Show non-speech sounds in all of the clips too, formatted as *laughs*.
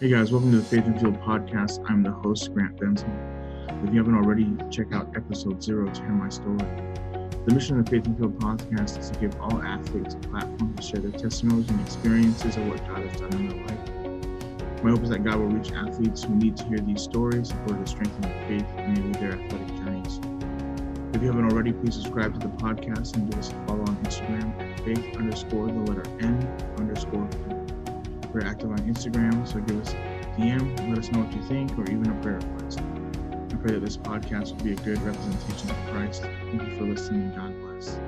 Hey guys, welcome to the Faith and Field podcast. I'm the host, Grant Benson. If you haven't already, check out episode zero to hear my story. The mission of the Faith and Field podcast is to give all athletes a platform to share their testimonies and experiences of what God has done in their life. My hope is that God will reach athletes who need to hear these stories in order to strengthen their faith and enable their athletic journeys. If you haven't already, please subscribe to the podcast and give us a follow on Instagram at faith underscore the letter N underscore We're active on Instagram, so give us a DM, let us know what you think, or even a prayer request. I pray that this podcast will be a good representation of Christ. Thank you for listening God bless.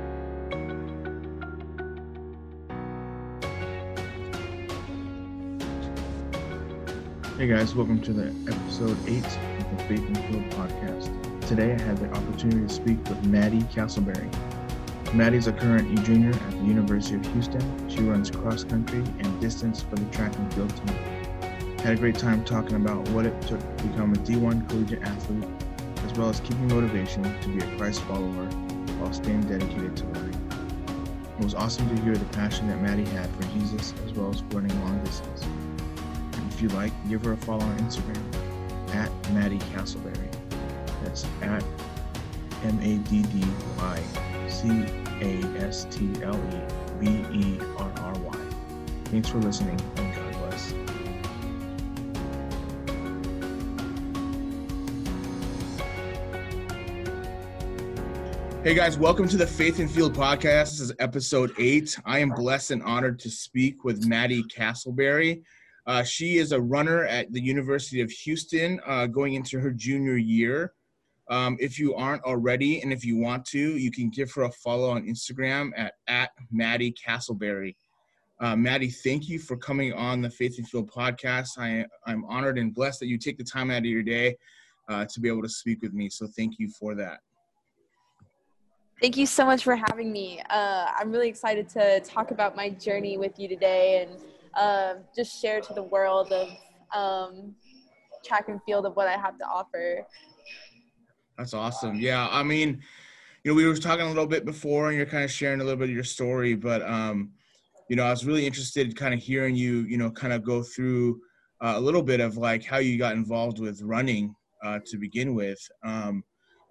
Hey guys, welcome to the episode 8 of the Faith and Field podcast. Today I had the opportunity to speak with Maddie Castleberry. Maddie is a current E junior at the University of Houston. She runs cross country and distance for the track and field team. Had a great time talking about what it took to become a D1 collegiate athlete, as well as keeping motivation to be a Christ follower while staying dedicated to learning. It was awesome to hear the passion that Maddie had for Jesus as well as running long distance. And if you like, give her a follow on Instagram at Maddie Castleberry. That's at M A D D Y C A S T L E B E. Thanks for listening and God bless. Hey guys, welcome to the Faith and Field podcast. This is episode eight. I am blessed and honored to speak with Maddie Castleberry. Uh, she is a runner at the University of Houston, uh, going into her junior year. Um, if you aren't already, and if you want to, you can give her a follow on Instagram at, at Maddie Castleberry. Uh, Maddie, thank you for coming on the Faith and Field podcast. I, I'm honored and blessed that you take the time out of your day uh, to be able to speak with me. So thank you for that. Thank you so much for having me. Uh, I'm really excited to talk about my journey with you today and uh, just share to the world of um, track and field of what I have to offer. That's awesome. Yeah, I mean, you know, we were talking a little bit before, and you're kind of sharing a little bit of your story, but um, you know, I was really interested in kind of hearing you, you know, kind of go through uh, a little bit of like how you got involved with running uh, to begin with. Um,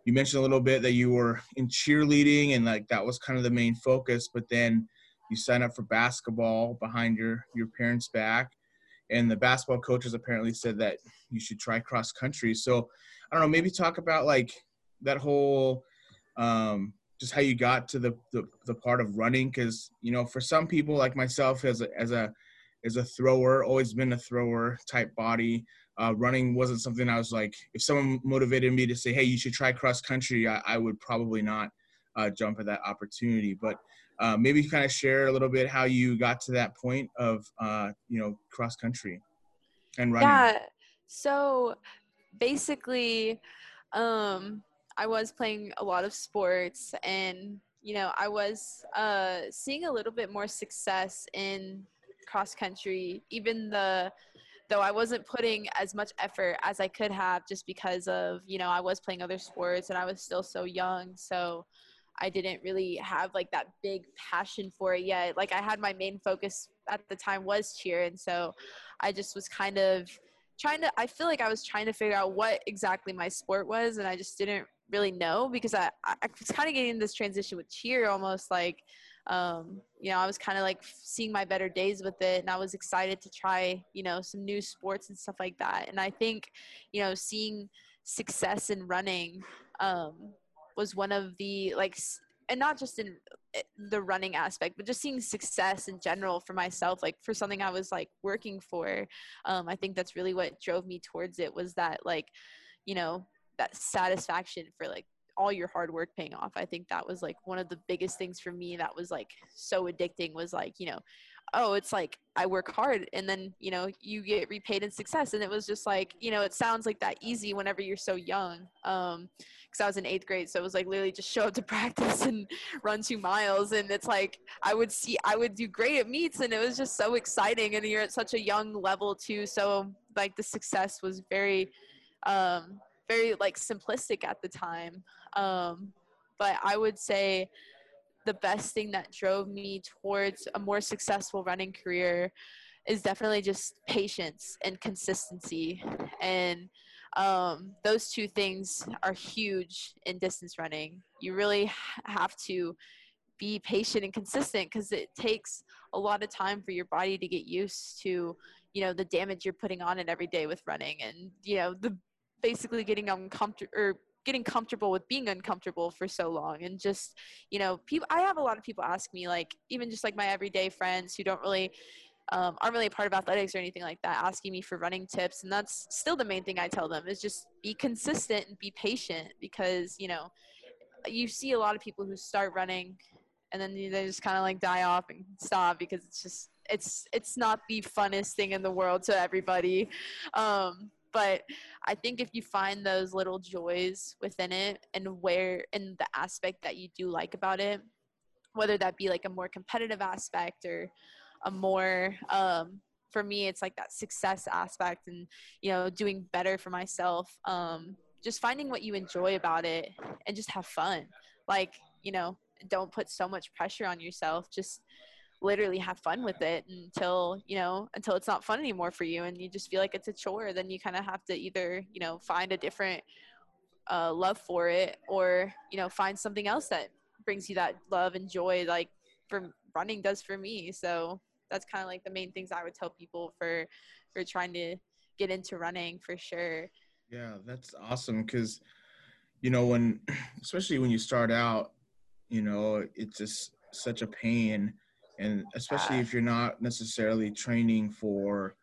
you mentioned a little bit that you were in cheerleading and like that was kind of the main focus, but then you signed up for basketball behind your your parents' back, and the basketball coaches apparently said that you should try cross country. So I don't know, maybe talk about like that whole um, just how you got to the the, the part of running because you know for some people like myself as a as a as a thrower always been a thrower type body uh, running wasn't something i was like if someone motivated me to say hey you should try cross country i, I would probably not uh, jump at that opportunity but uh, maybe kind of share a little bit how you got to that point of uh, you know cross country and running Yeah. So basically, um, I was playing a lot of sports and, you know, I was uh, seeing a little bit more success in cross country, even the though I wasn't putting as much effort as I could have just because of, you know, I was playing other sports and I was still so young. So I didn't really have like that big passion for it yet. Like I had my main focus at the time was cheer. And so I just was kind of trying to, I feel like I was trying to figure out what exactly my sport was. And I just didn't really know because I, I was kind of getting this transition with cheer almost like, um, you know, I was kind of like seeing my better days with it, and I was excited to try, you know, some new sports and stuff like that. And I think, you know, seeing success in running um, was one of the like, and not just in eh, the running aspect, but just seeing success in general for myself, like for something I was like working for. Um, I think that's really what drove me towards it was that like, you know, that satisfaction for like all your hard work paying off. I think that was like one of the biggest things for me that was like so addicting was like, you know, oh, it's like I work hard and then, you know, you get repaid in success. And it was just like, you know, it sounds like that easy whenever you're so young. Um, cause I was in eighth grade. So it was like literally just show up to *laughs* practice and run two miles. And it's like, I would see, I would do great at meets and it was just so exciting. And you're at such a young level too. So like the success was very, um, very like simplistic at the time. Um, but I would say the best thing that drove me towards a more successful running career is definitely just patience and consistency and um, those two things are huge in distance running you really have to be patient and consistent because it takes a lot of time for your body to get used to you know the damage you're putting on it every day with running and you know the basically getting uncomfortable or getting comfortable with being uncomfortable for so long and just you know people i have a lot of people ask me like even just like my everyday friends who don't really um, aren't really a part of athletics or anything like that asking me for running tips and that's still the main thing i tell them is just be consistent and be patient because you know you see a lot of people who start running and then they just kind of like die off and stop because it's just it's it's not the funnest thing in the world to everybody. Um, but i think if you find those little joys within it and where in the aspect that you do like about it whether that be like a more competitive aspect or a more um, for me it's like that success aspect and you know doing better for myself um, just finding what you enjoy about it and just have fun. Like you know don't put so much pressure on yourself. Just literally have fun with it until you know until it's not fun anymore for you and you just feel like it's a chore then you kind of have to either you know find a different uh, love for it or you know find something else that brings you that love and joy like for running does for me. So that's kind of like the main things i would tell people for for trying to get into running for sure. Yeah that's awesome because you know when *clears throat* especially when you start out you know it's just such a pain and especially if you're not necessarily training for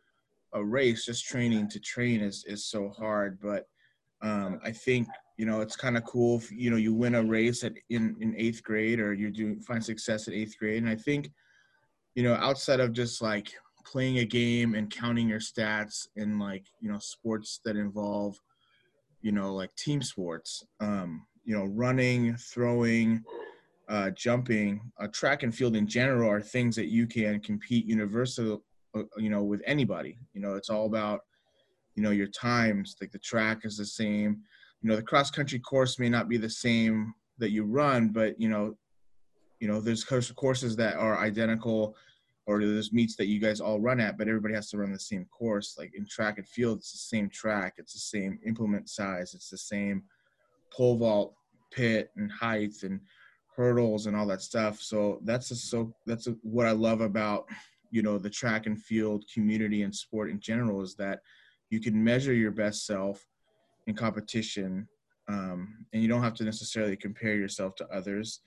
a race just training to train is is so hard. But um, i think you know it's kind of cool if you know you win a race at in in eighth grade or you do find success at eighth grade. And i think you know outside of just like playing a game and counting your stats in like you know sports that involve you know like team sports um you know running throwing uh, jumping, uh, track and field in general are things that you can compete universal, uh, you know, with anybody. You know, it's all about, you know, your times. Like the track is the same. You know, the cross country course may not be the same that you run, but you know, you know, there's courses that are identical, or there's meets that you guys all run at, but everybody has to run the same course. Like in track and field, it's the same track, it's the same implement size, it's the same pole vault pit and height and hurdles and all that stuff. So that's a, so that's a, what I love about you know the track and field community and sport in general is that you can measure your best self in competition, um, and you don't have to necessarily compare yourself to others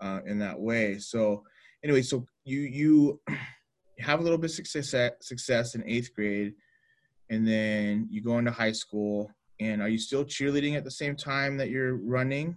uh, in that way. So anyway, so you you *clears throat* have a little bit success success in eighth grade, and then you go into high school. And are you still cheerleading at the same time that you're running?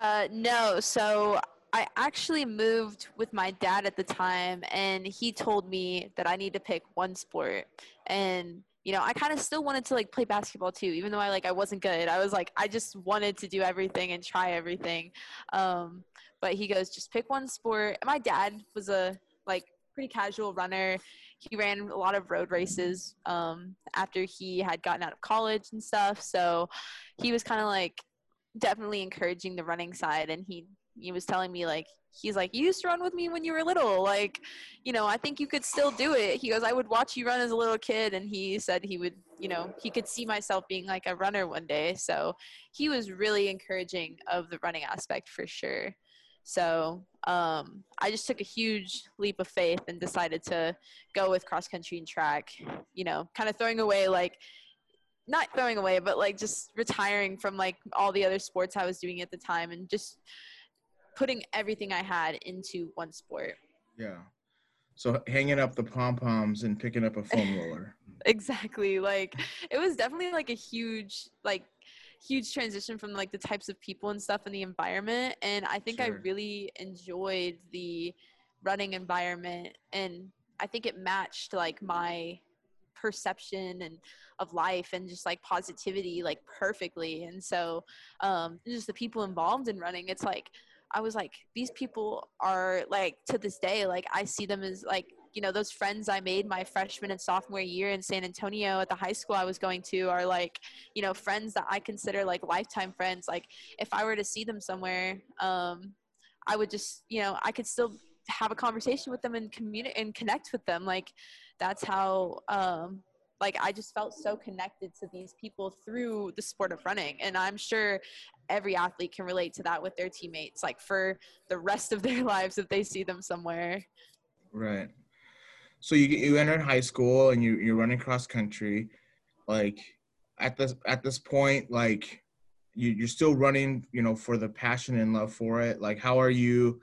Uh, no, so I actually moved with my dad at the time, and he told me that I need to pick one sport. And you know, I kind of still wanted to like play basketball too, even though I like I wasn't good. I was like I just wanted to do everything and try everything. Um, but he goes, just pick one sport. And my dad was a like pretty casual runner. He ran a lot of road races um, after he had gotten out of college and stuff. So he was kind of like definitely encouraging the running side and he he was telling me like he's like you used to run with me when you were little like you know i think you could still do it. He goes i would watch you run as a little kid and he said he would you know he could see myself being like a runner one day. So he was really encouraging of the running aspect for sure. So um, i just took a huge leap of faith and decided to go with cross country and track you know kind of throwing away like not throwing away, but like just retiring from like all the other sports I was doing at the time and just putting everything I had into one sport. Yeah. So hanging up the pom poms and picking up a foam *laughs* roller. exactly. Like it was definitely like a huge like huge transition from like the types of people and stuff in the environment and I think sure. I really enjoyed the running environment and I think it matched like my perception and of life and just like positivity like perfectly. And so um just the people involved in running it's like i was like these people are like to this day like i see them as like you know those friends i made my freshman and sophomore year in san antonio at the high school i was going to are like you know friends that i consider like lifetime friends. Like if i were to see them somewhere um i would just you know i could still have a conversation with them and communicate and connect with them. Like that's how um, like I just felt so connected to these people through the sport of running. And I'm sure every athlete can relate to that with their teammates, like for the rest of *laughs* their lives if they see them somewhere. Right. So you you entered high school and you you're running cross country, like at this at this point, like you you're still running, you know, for the passion and love for it. Like how are you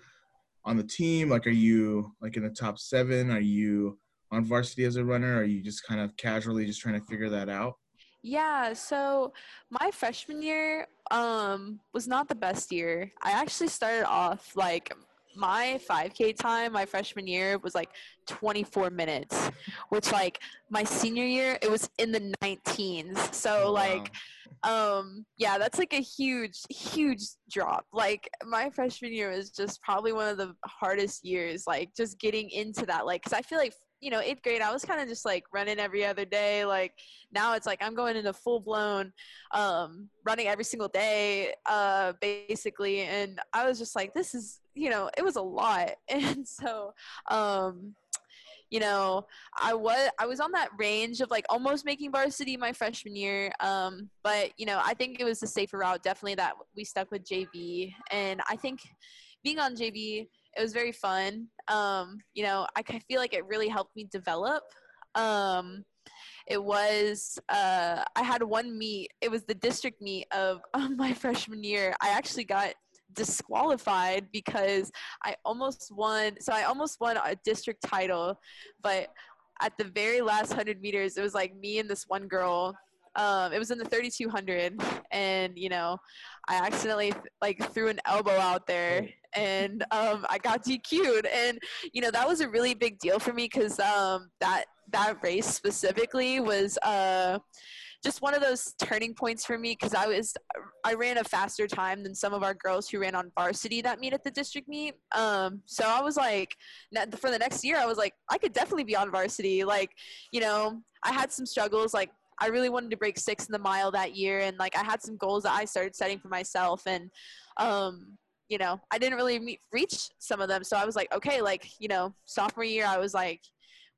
on the team? Like are you like in the top seven? Are you on varsity as a runner? Or are you just kind of casually just trying to figure that out? Yeah, so my freshman year um was not the best year. I actually started off like my 5k time my freshman year was like 24 minutes which like my senior year it was in the 19s so oh, like *laughs* um yeah that's like a huge huge drop like my freshman year was just probably one of the hardest years like just getting into that like because i feel like you know eighth grade i was kind of just like running every other day like now it's like i'm going into full blown um running every single day uh basically and i was just like this is you know it was a lot *laughs* and so um you know i was i was on that range of like almost making varsity my freshman year um but you know i think it was the safer route definitely that we stuck with jv and i think being on jv it was very fun um you know i feel like it really helped me develop um it was uh, i had one meet it was the district meet of, *laughs* of my freshman year i actually got disqualified because I almost won. So I almost won a district title, but at the very last 100 meters, it was like me and this one girl. Um, it was in the 3200, and you know, I accidentally like threw an elbow out there, and um, I got DQ'd, and you know that was a really big deal for me because um, that that race specifically was. Uh, just one of those turning points for me because I was I ran a faster time than some of our girls who ran on varsity that meet at the district meet. Um, so I was like, for the next year, I was like, I could definitely be on varsity. Like, you know, I had some struggles. Like, I really wanted to break six in the mile that year, and like I had some goals that I started setting for myself, and um, you know, I didn't really meet, reach some of them. So I was like, okay, like you know, sophomore year, I was like,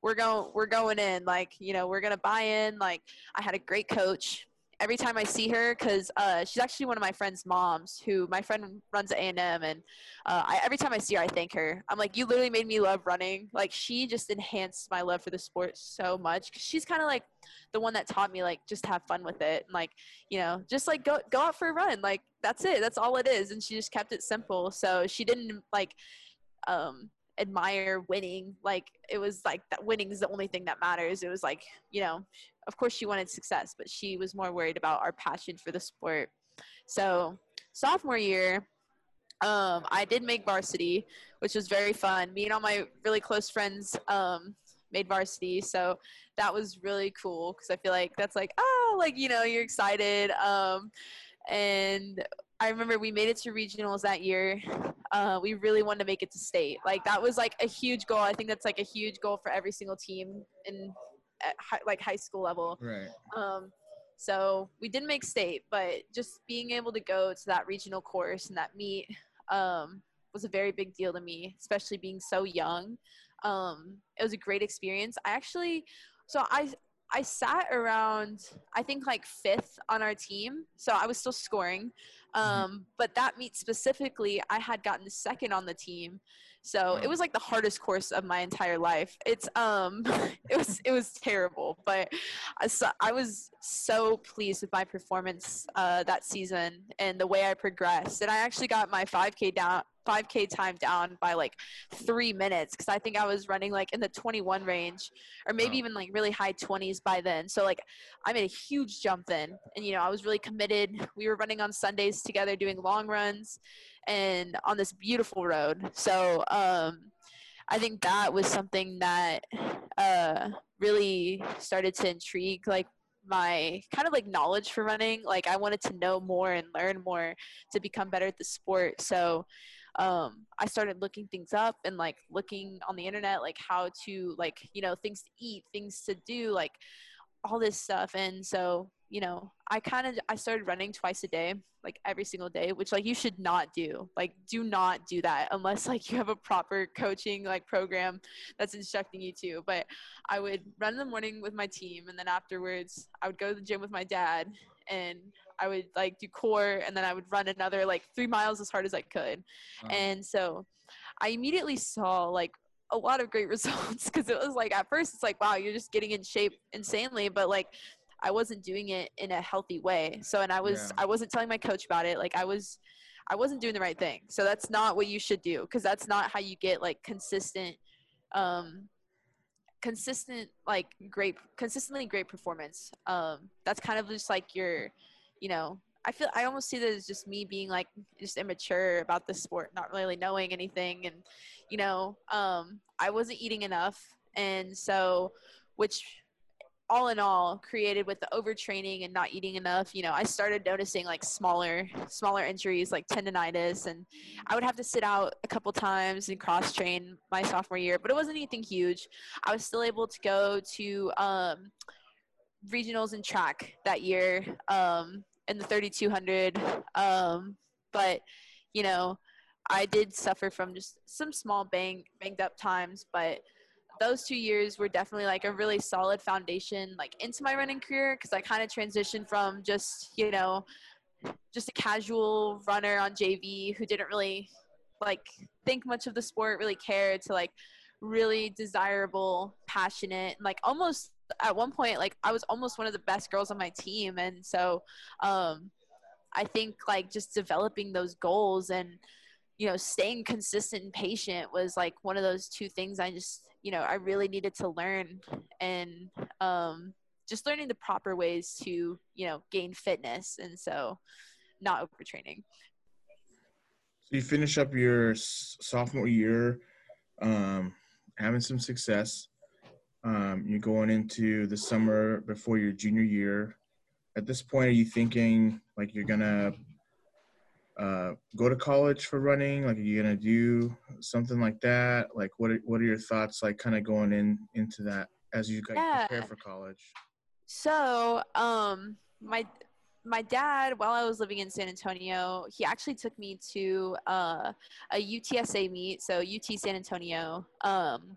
we're going we're going in like you know we're gonna buy in like i had a great coach every time i see her because uh, she's actually one of my friend's moms who my friend runs at a&m and uh, I, every time i see her i thank her i'm like you literally made me love running like she just enhanced my love for the sport so much cause she's kind of like the one that taught me like just have fun with it and like you know just like go go out for a run like that's it that's all it is and she just kept it simple so she didn't like um admire winning. Like it was like that winning is the only thing that matters. It was like, you know, of course she wanted success, but she was more worried about our passion for the sport. So sophomore year, um, I did make varsity, which was very fun. Me and all my really close friends um, made varsity, so that was really cool because I feel like that's like oh, like you know, you're excited. Um, and I remember we made it to regionals that year. Uh, we really wanted to make it to state. Like that was like a huge goal. I think that's like a huge goal for every single team in high, like high school level. Right. Um, so we didn't make state, but just being able to go to that regional course and that meet um, was a very big deal to me, especially being so young. Um, it was a great experience. I actually, so I I sat around, I think like fifth on our team. So I was still scoring. Mm-hmm. Um, but that meet specifically, I had gotten second on the team. So it was like the hardest course of my entire life. It's um, *laughs* it was it was terrible, but I, so, I was so pleased with my performance uh, that season and the way I progressed. And I actually got my 5K down 5K time down by like three minutes because I think I was running like in the 21 range or maybe even like really high 20s by then. So like I made a huge jump then, and you know I was really committed. We were running on Sundays together doing long runs, and on this beautiful road. So um, I think that was something that uh, really started to intrigue like my kind of like knowledge for running like i wanted to know more and learn more to become better at the sport so um, I started looking things up and like looking on the internet, like how to like, you know, things to eat, things to do, like all this stuff. And so you know i kind of i started running twice a day like every single day which like you should not do. Like do not do that unless like you have a proper coaching like program that's instructing you to. But i would run in the morning with my team and then afterwards i would go to the gym with my dad and i would like do core and then i would run another like three miles as hard as i could and so i immediately saw like a lot of great *laughs* results because it was like at first it's like wow you're just getting in shape insanely but like I wasn't doing it in a healthy way. So, and I was, yeah. I wasn't telling my coach about it. Like I was, I wasn't doing the right thing. So that's not what you should do because that's not how you get like consistent, um, consistent like great, consistently great performance. Um, that's kind of just like your, you know, I feel I almost see that as just me being like just immature about the sport, not really knowing anything, and you know, um, I wasn't eating enough, and so which all in all created with the overtraining and not eating enough you know i started noticing like smaller smaller injuries like tendonitis and i would have to sit out a couple times and cross train my sophomore year but it wasn't anything huge. I was still able to go to um, regionals in track that year um, in the 3200 um, but you know i did suffer from just some small bang banged up times but those two years were definitely like a really solid foundation like into my running career because I kind of transitioned from just you know just a casual runner on JV who didn't really like think much of the sport, really care to like really desirable, passionate, and like almost at one point like I was almost one of the best girls on my team and so um I think like just developing those goals and you know staying consistent and patient was like one of those two things I just you know, I really needed to learn and um, just learning the proper ways to, you know, gain fitness. And so not overtraining. So you finish up your sophomore year, um, having some success. Um, you're going into the summer before your junior year. At this point, are you thinking like you're gonna uh, go to college for running? Like, are you gonna do something like that? Like, what are, what are your thoughts like, kind of going in into that as you yeah. prepare for college? So, um, my my dad, while I was living in San Antonio, he actually took me to uh, a UTSA meet, so UT San Antonio, um,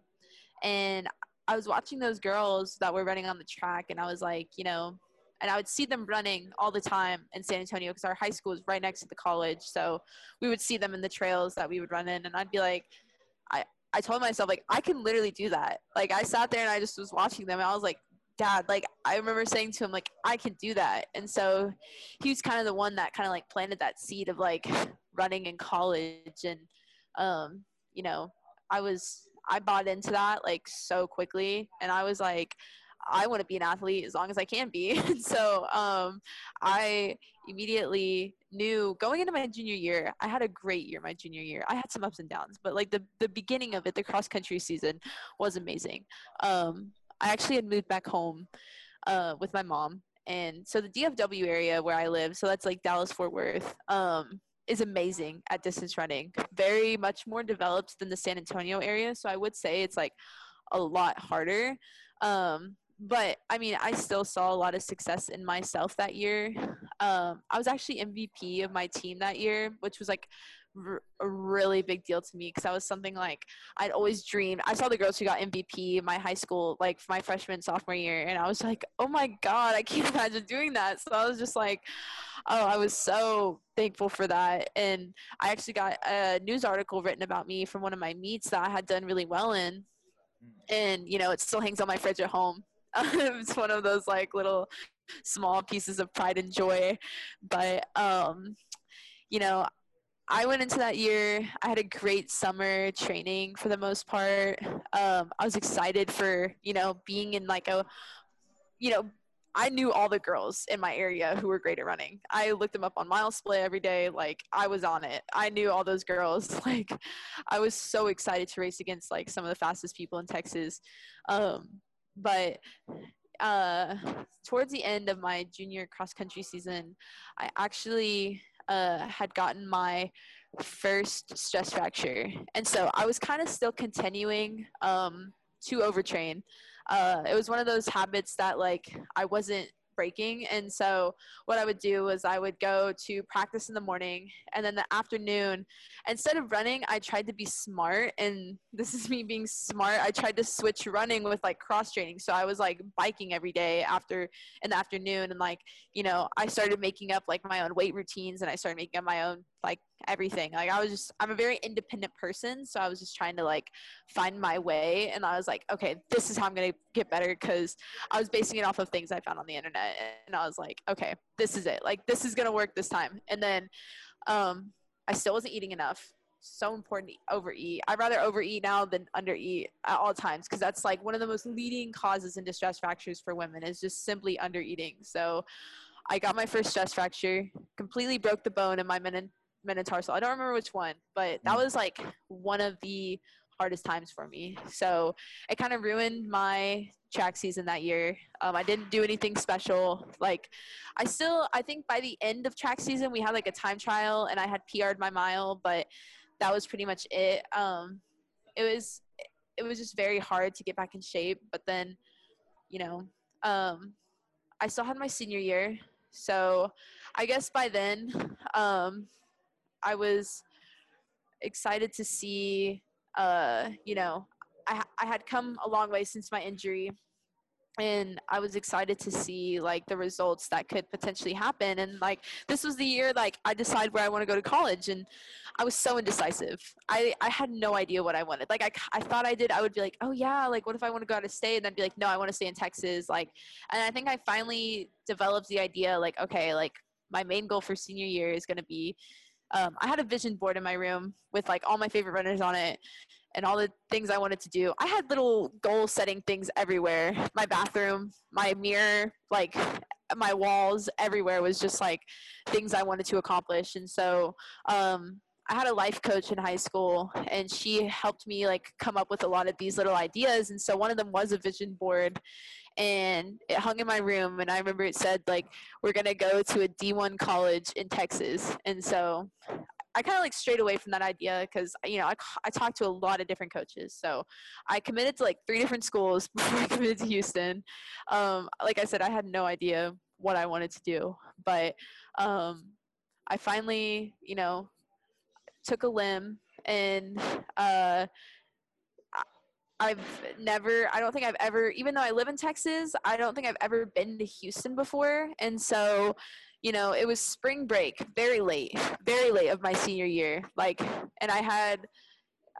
and I was watching those girls that were running on the track, and I was like, you know, and I would see them running all the time in San Antonio because our high school is right next to the college. So we would see them in the trails that we would run in, and I'd be like, I I told myself like I can literally do that. Like I sat there and I just was watching them, and I was like, Dad, like I remember saying to him like I can do that, and so he was kind of the one that kind of like planted that seed of like *laughs* running in college, and um, you know, I was I bought into that like so quickly, and I was like I want to be an athlete as long as I can be. *laughs* And so um, I immediately knew going into my junior year, I had a great year my junior year. I had some ups and downs, but like the, the beginning of it, the cross country season was amazing. Um, I actually had moved back home uh, with my mom. And so the DFW area where I live, so that's like Dallas Fort Worth, um, is amazing at distance running. Very much more developed than the San Antonio area. So I would say it's like a lot harder. Um, but I mean, I still saw a lot of success in myself that year. Um, I was actually MVP of my team that year, which was like r- a really big deal to me because that was something like I'd always dreamed. I saw the girls who got MVP in my high school, like my freshman sophomore year, and I was like, oh my god, I can't *laughs* imagine doing that. So I was just like, oh, I was so thankful for that. And I actually got a news article written about me from one of my meets that I had done really well in and you know it still hangs on my fridge at home *laughs* it's one of those like little small pieces of pride and joy. But um, you know, I went into that year. I had a great summer training for the most part. Um, I was excited for you know being in like a, you know, I knew all the girls in my area who were great at running. I looked them up on MileSplit every day. Like I was on it. I knew all those girls. *laughs* Like I was so excited to race against like some of the fastest people in Texas. Um, but uh, towards the end of my junior cross country season, I actually uh, had gotten my first stress fracture. And so I was kind of still continuing um, to overtrain. uh, it was one of those habits that like I wasn't breaking. And so what I would do was I would go to practice in the morning and then the afternoon, instead of running, I tried to be smart. And *laughs* this is me being smart. I tried to switch running with like cross training. So I was like biking every day after in the afternoon. And like, you know, I started making up like my own weight routines and I started making up my own like everything. Like I was just I'm a very independent person, so I was just trying to like find my way and I was like, okay, this is how I'm going to get better cuz I was basing it off of things I found on the internet and I was like, okay, this is it. Like this is going to work this time. And then um I still wasn't eating enough. So important to overeat. I'd rather overeat now than undereat at all times because that's like one of the most leading causes in distress fractures for women is just simply undereating. So I got my first stress fracture, completely broke the bone in my menin- metatarsal. I don't remember which one, but that mm. was like one of the hardest times for me. So it kind of ruined my track season that year. Um, I didn't do anything special. Like I still, I think by the end of track season, we had like a time trial and I had PR'd my mile, but that was pretty much it. Um, it was, it was just very hard to get back in shape. But then, you know, um, I still had my senior year. So I guess by then, um, I was excited to see, uh, you know, I, I had come a long way since my injury and I was excited to see like the results that could potentially happen. And like this was the year like I decided where I want to go to college, and I was so indecisive. I I had no idea what I wanted. Like I I thought I did. I would be like, oh yeah, like what if I want to go out of state? And then be like, no, I want to stay in Texas. Like, and I think I finally developed the idea like, okay, like my main goal for senior year is going to be um, I had a vision board in my room with like all my favorite runners on it and all the things I wanted to do. I had little goal setting things everywhere. My bathroom, my mirror, like my walls, everywhere was just like things I wanted to accomplish. And so um, I had a life coach in high school and she helped me like come up with a lot of these little ideas. And so one of them was a vision board and it hung in my room and i remember it said like we're going to go to a d1 college in texas. And so i kind of like strayed away from that idea because you know I, I talked to a lot of different coaches so i committed to like three different schools *laughs* before i committed to houston. Um, like i said i had no idea what i wanted to do but um, i finally you know took a limb and uh, I've never, I don't think I've ever, even though I live in Texas, I don't think I've ever been to Houston before. And so, you know, it was spring break, very late, very late of my senior year. Like, and I had,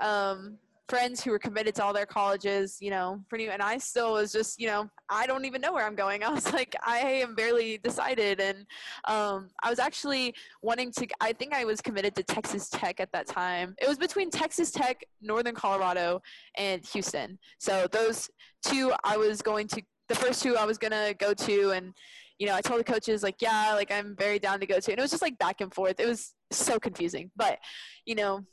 um, friends who were committed to all their colleges, you know, pretty, and I still was just, you know, I don't even know where I'm going. *laughs* I was like, I am barely decided. And um, I was actually wanting to, I think I was committed to Texas Tech at that time. It was between Texas Tech, Northern Colorado, and Houston. So those two, I was going to, the first two I was going to go to, and, you know, I told the coaches, like, yeah, like, I'm very down to go to. And it was just like back and forth. It was so confusing. But, you know,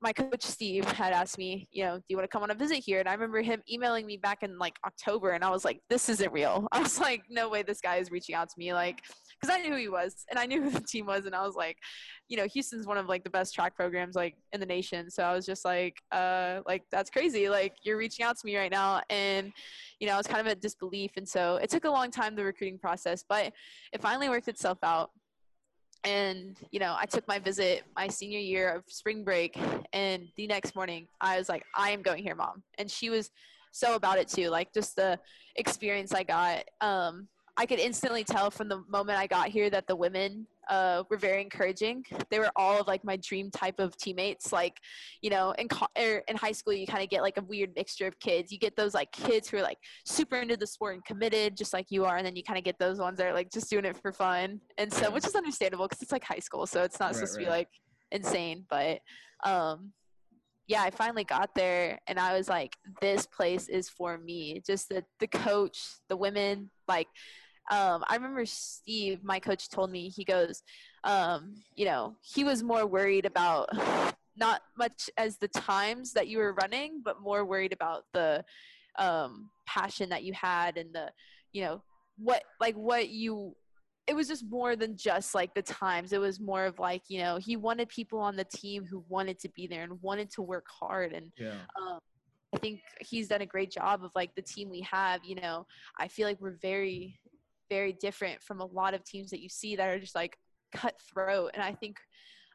my coach Steve had asked me, you know, do you want to come on a visit here? And I remember him emailing me back in like October, and I was like, this isn't real. *laughs* I was like, no way, this guy is reaching out to me, like, because I knew who he was and I knew who the team was, and I was like, you know, Houston's one of like the best track programs like in the nation, so I was just like, uh, like that's crazy, like you're reaching out to me right now, and you know, I was kind of at disbelief, and so it took a long time the recruiting process, but it finally worked itself out and you know i took my visit my senior year of spring break and the next morning i was like i am going here mom. And she was so about it too like just the experience i got um I could instantly tell from the moment I got here that the women uh, were very encouraging. They were all of like my dream type of teammates. Like, you know, in co- er, in high school, you kind of get like a weird mixture of kids. You get those like kids who are like super into the sport and committed, just like you are, and then you kind of get those ones that are like just doing it for fun. And so, which is understandable because it's like high school, so it's not right, supposed right. to be like insane. But um, yeah, I finally got there and I was like, this place is for me. Just the the coach, the women, like um, I remember Steve, my coach, told me he goes, um, you know, he was more worried about not much as the times that you were running, but more worried about the um, passion that you had and the, you know, what like what you. It was just more than just like the times. It was more of like you know he wanted people on the team who wanted to be there and wanted to work hard and. Yeah. Um, I think he's done a great job of like the team we have. You know, I feel like we're very, very different from a lot of teams that you see that are just like cutthroat. And I think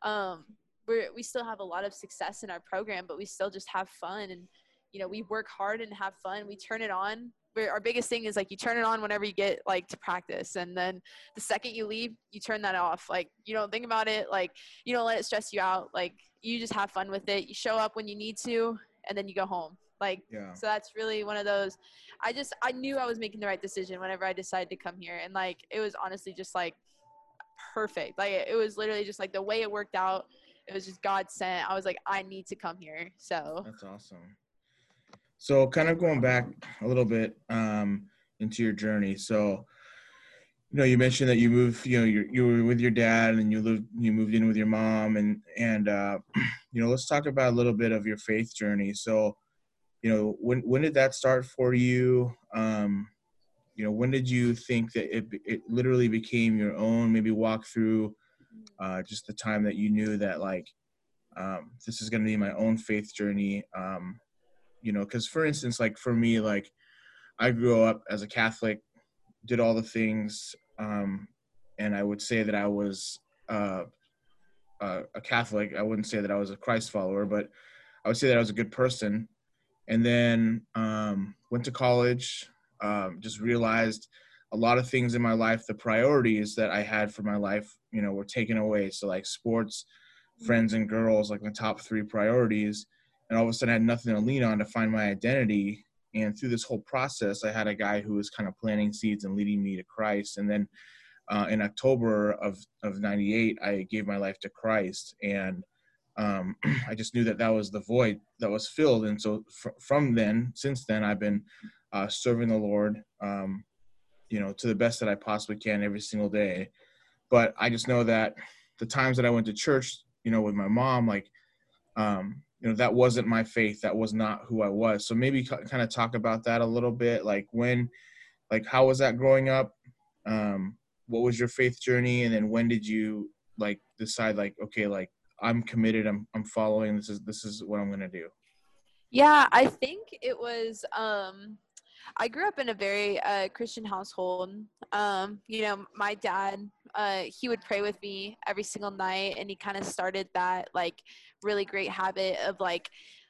um, we we still have a lot of success in our program, but we still just have fun. And you know we work hard and have fun. We turn it on. Our biggest thing is like you turn it on whenever you get like to practice. And then the second you leave you turn that off. Like you don't think about it. Like you don't let it stress you out. Like you just have fun with it. You show up when you need to and then you go home like yeah. so that's really one of those i just i knew i was making the right decision whenever i decided to come here and like it was honestly just like perfect like it was literally just like the way it worked out it was just god sent i was like i need to come here so that's awesome so kind of going back a little bit um, into your journey. So, you know, you mentioned that you moved, you know, you you were with your dad and you lived, you moved in with your mom and, and, uh, *clears throat* you know, let's talk about a little bit of your faith journey. So, you know, when, when did that start for you? Um, you know, when did you think that it, it literally became your own, maybe walk through, uh, just the time that you knew that like, um, this is going to be my own faith journey. Um, you know because for instance like for me like i grew up as a catholic did all the things um and i would say that i was uh, uh, a catholic i wouldn't say that i was a christ follower but i would say that i was a good person and then um went to college um just realized a lot of things in my life the priorities that i had for my life you know were taken away so like sports friends and girls like the top three priorities and all of a sudden I had nothing to lean on to find my identity. And through this whole process, I had a guy who was kind of planting seeds and leading me to Christ. And then uh, in October of of '98, I gave my life to Christ, and um, *clears throat* I just knew that that was the void that was filled. And so fr- from then, since then, I've been uh, serving the Lord, um, you know, to the best that I possibly can every single day. But I just know that the times that I went to church, you know, with my mom, like um, you know that wasn't my faith. That was not who i was. So maybe kind of talk about that a little bit. Like when like how was that growing up? Um what was your faith journey? And then when did you like decide like okay like i'm committed i'm i'm following this is this is what i'm to do yeah i think it was um I grew up in a very uh, Christian household. Um, you know, my dad, uh, he would pray with me every single night, and he kind of started that like really great habit of like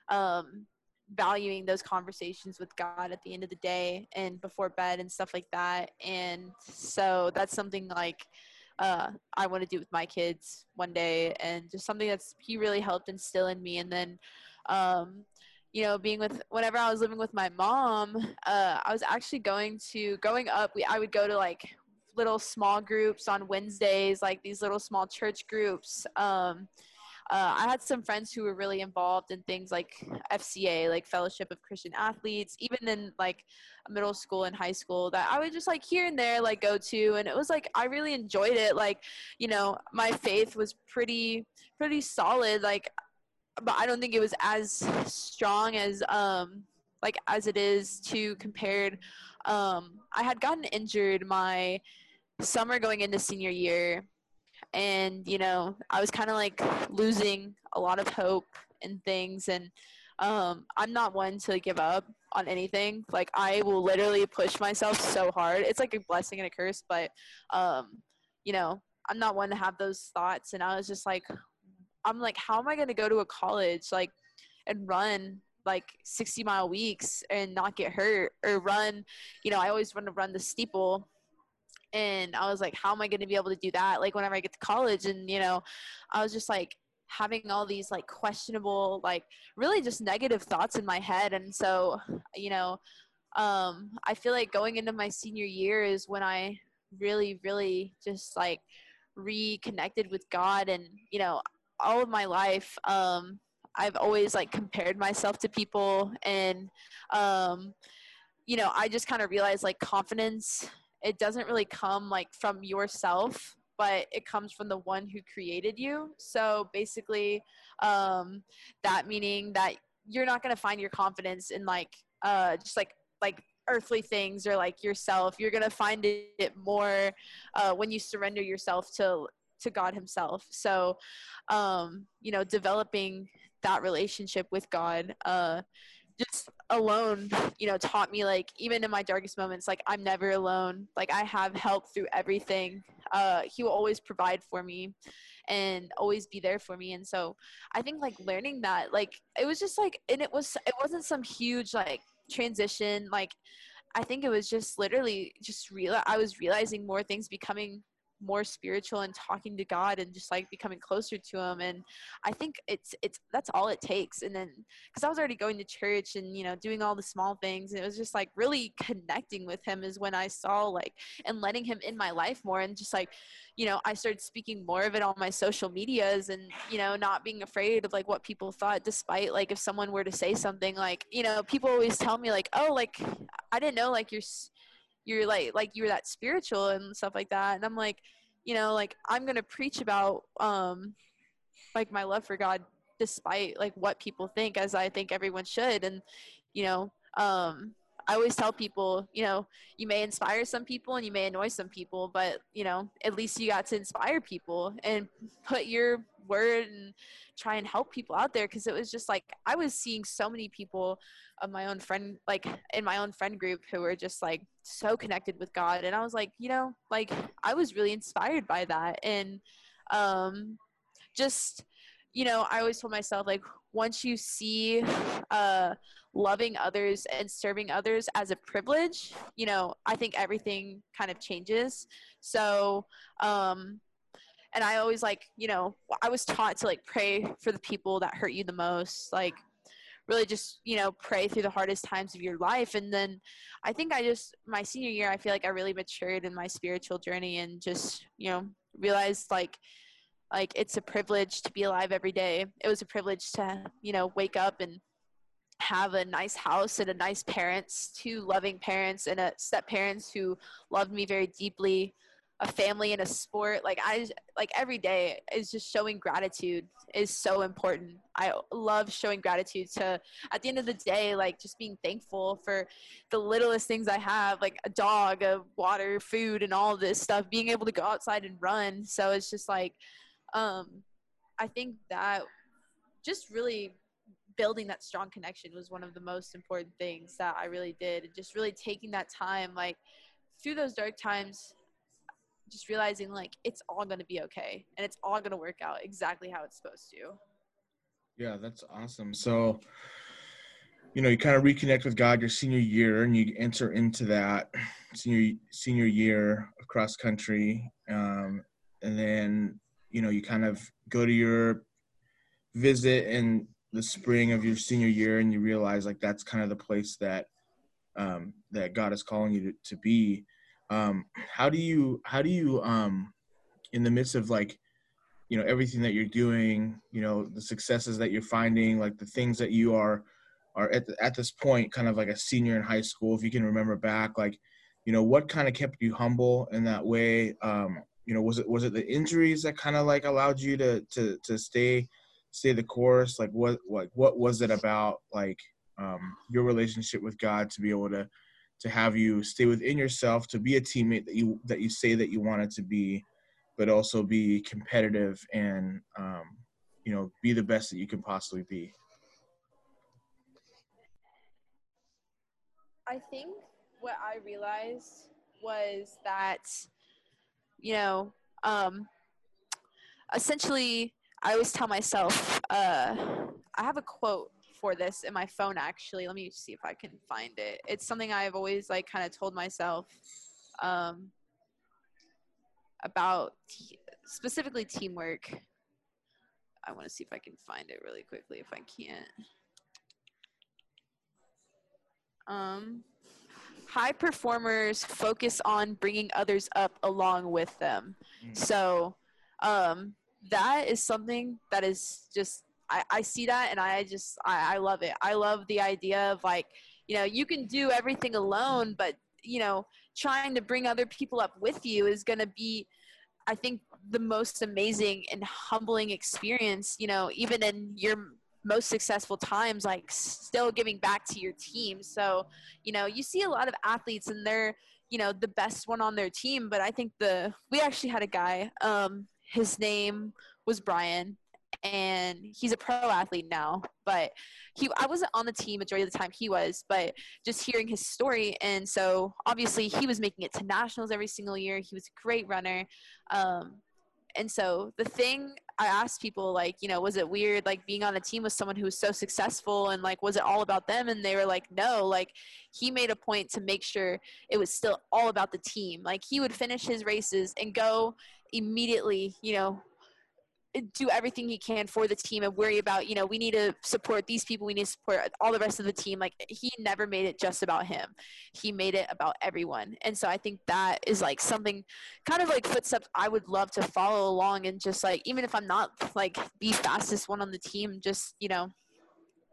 um, valuing those conversations with God at the end of the day and before bed and stuff like that. And so that's something like uh, I want to do with my kids one day, and just something that's He really helped instill in me. And then, um, you know, being with whenever I was living with my mom, uh, I was actually going to growing up. We I would go to like little small groups on Wednesdays, like these little small church groups. Um, uh, I had some friends who were really involved in things like FCA, like Fellowship of Christian Athletes, even in like middle school and high school that I would just like here and there like go to. And it was like, I really enjoyed it. Like, you know, my faith was pretty, pretty solid. Like, but I don't think it was as strong as, um, like as it is to compared. Um, I had gotten injured my summer going into senior year and you know i was kind of like losing a lot of hope and things and um, i'm not one to give up on anything. Like i will literally push myself so hard. It's like a blessing and a curse but um, you know i'm not one to have those thoughts and i was just like i'm like how am i going to go to a college like and run like 60 mile weeks and not get hurt or run? You know i always want to run the steeple and I was like, how am I going to be able to do that? Like whenever I get to college, and you know, I was just like having all these like questionable, like really just negative thoughts in my head, and so you know, um, I feel like going into my senior year is when I really, really just like reconnected with God, and you know, all of my life. Um, I've always like compared myself to people and um you know i just kind of realized like confidence it doesn't really come like from yourself but it comes from the one who created you. So basically um that meaning that you're not going to find your confidence in like uh just like like earthly things or like yourself. You're going to find it more uh when you surrender yourself to to God himself. So um you know developing that relationship with God uh just alone, you know, taught me like even in my darkest moments, like I'm never alone. Like I have help through everything. Uh, he will always provide for me and always be there for me. And so I think like learning that, like it was just like, and it was, it wasn't some huge like transition. Like I think it was just literally just real. I was realizing more things becoming more spiritual and talking to God and just like becoming closer to him. And I think it's it's that's all it takes. And then cuz I was already going to church and you know doing all the small things and it was just like really connecting with him is when I saw like and letting him in my life more and just like you know I started speaking more of it on my social medias and you know not being afraid of like what people thought despite like if someone were to say something like you know people always tell me like oh like I didn't know like you're you're like like you're that spiritual and stuff like that. And i'm like you know like i'm gonna preach about um like my love for god despite like what people think as i think everyone should. And you know um i always tell people you know you may inspire some people and you may annoy some people but you know at least you got to inspire people and put your word and try and help people out there. Because it was just like I was seeing so many people of my own friend like in my own friend group who were just like so connected with God and I was like you know like I was really inspired by that and um just you know I always told myself like once you see uh loving others and serving others as a privilege you know I think everything kind of changes. So um and i always like you know i was taught to like pray for the people that hurt you the most like really just you know pray through the hardest times of your life. And then i think i just my senior year i feel like i really matured in my spiritual journey and just you know realized like like it's a privilege to be alive every day. It was a privilege to you know wake up and have a nice house and a nice parents two loving parents and a step parents who loved me very deeply a family and a sport like i like every day is just showing gratitude is so important. I love showing gratitude to at the end of the day like just being thankful for the littlest things i have like a dog a water food and all this stuff being able to go outside and run. So it's just like um i think that just really building that strong connection was one of the most important things that i really did. Just really taking that time like through those dark times just realizing like it's all going to be okay and it's all going to work out exactly how it's supposed to. Yeah, that's awesome. So, you know, you kind of reconnect with God your senior year, and you enter into that senior senior year of cross country, um, and then you know you kind of go to your visit in the spring of your senior year, and you realize like that's kind of the place that um, that God is calling you to, to be um, how do you how do you um, in the midst of like you know everything that you're doing you know the successes that you're finding like the things that you are are at, the, at this point kind of like a senior in high school if you can remember back like you know what kind of kept you humble in that way? Um you know was it was it the injuries that kind of like allowed you to to to stay stay the course? Like what like what was it about like um your relationship with god to be able to to have you stay within yourself, to be a teammate that you that you say that you wanted to be, but also be competitive and um, you know be the best that you can possibly be. I think what I realized was that you know um, essentially I always tell myself uh, I have a quote for this in my phone actually. Let me see if I can find it. It's something I've always like kind of told myself um, about t- specifically teamwork. I want to see if I can find it really quickly if I can't. Um, high performers focus on bringing others up along with them. Mm. So um, that is something that is just I, I see that and I just I, I love it. I love the idea of like, you know, you can do everything alone, but you know, trying to bring other people up with you is gonna be I think the most amazing and humbling experience, you know, even in your most successful times, like still giving back to your team. So, you know, you see a lot of athletes and they're, you know, the best one on their team. But I think the, we actually had a guy, um, his name was Brian and he's a pro athlete now but he i wasn't on the team majority of the time he was but just hearing his story and so obviously he was making it to nationals every single year he was a great runner um, and so the thing I asked people like, you know, was it weird like being on a team with someone who was so successful and like was it all about them? And they were like, no, like he made a point to make sure it was still all about the team. Like he would finish his races and go immediately, you know, do everything he can for the team and worry about you know we need to support these people we need to support all the rest of the team. Like he never made it just about him. He made it about everyone. And so i think that is like something kind of like footsteps i would love to follow along and just like even if i'm not like the fastest one on the team just you know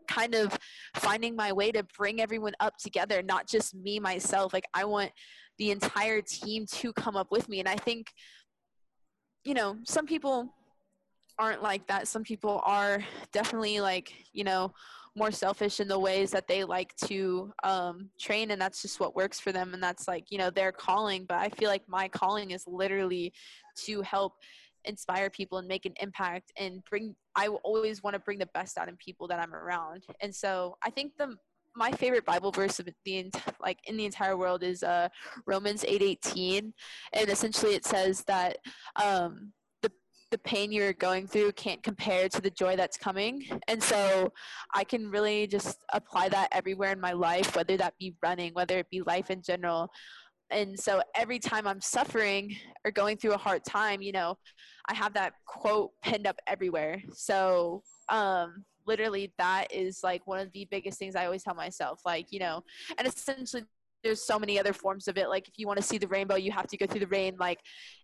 kind of finding my way to bring everyone up together not just me myself. Like i want the entire team to come up with me. And i think you know some people aren't like that. Some people are definitely like, you know, more selfish in the ways that they like to um, train, and that's just what works for them, and that's like, you know, their calling. But I feel like my calling is literally to help inspire people and make an impact and bring i always want to bring the best out in people that i'm around and so i think the my favorite bible verse of the like in the entire world is uh romans 8 18 and essentially it says that um the pain you're going through can't compare to the joy that's coming. And so I can really just apply that everywhere in my life, whether that be running, whether it be life in general. And so every time I'm suffering or going through a hard time, you know, I have that quote pinned up everywhere. So, um, literally that is like one of the biggest things I always tell myself, like, you know, and essentially there's so many other forms of it. Like if you want to see the rainbow you have to go through the rain like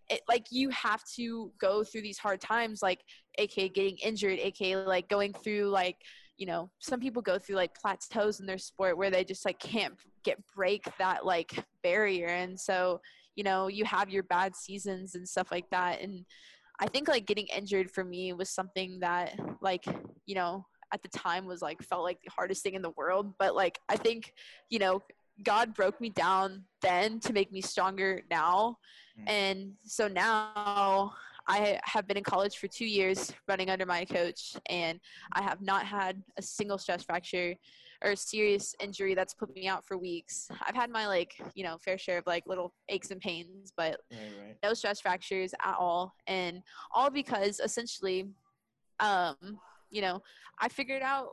it like you have to go through these hard times like aka getting injured aka like going through like you know some people go through like plateaus in their sport where they just like can't get break that like barrier. And so you know you have your bad seasons and stuff like that. And i think like getting injured for me was something that like you know at the time was like felt like the hardest thing in the world. But like i think you know God broke me down then to make me stronger now. Mm. And so now I have been in college for two years running under my coach, and I have not had a single stress fracture or a serious injury that's put me out for weeks. I've had my like, you know, fair share of like little aches and pains, but right, right. no stress fractures at all. And all because essentially, um, you know, I figured out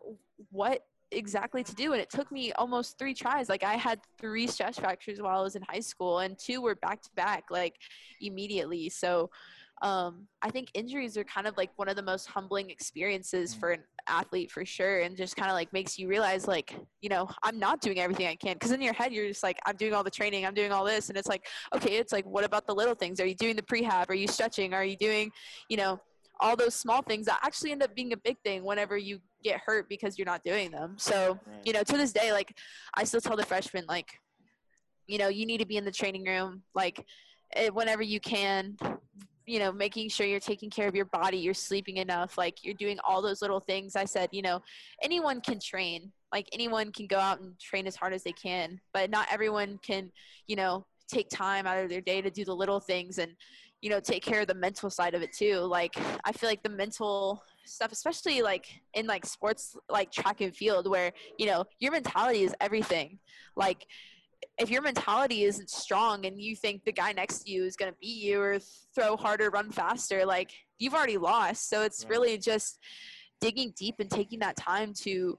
what exactly to do and it took me almost three tries. Like i had three stress fractures while i was in high school and two were back to back like immediately. So um, i think injuries are kind of like one of the most humbling experiences mm. for an athlete for sure and just kind of like makes you realize like you know i'm not doing everything i can. Because in your head you're just like i'm doing all the training i'm doing all this and it's like okay it's like what about the little things? Are you doing the prehab? Are you stretching? Are you doing you know all those small things that actually end up being a big thing whenever you get hurt because you're not doing them. So, you know, to this day, like I still tell the freshmen, like, you know, you need to be in the training room, like it, whenever you can, you know, making sure you're taking care of your body, you're sleeping enough, like you're doing all those little things. I said, you know, anyone can train, like anyone can go out and train as hard as they can, but not everyone can, you know, take time out of their day to do the little things and you know take care of the mental side of it too. Like i feel like the mental stuff especially like in like sports like track and field where you know your mentality is everything. Like if your mentality isn't strong and you think the guy next to you is going to beat you or throw harder run faster like you've already lost. So it's really just digging deep and taking that time to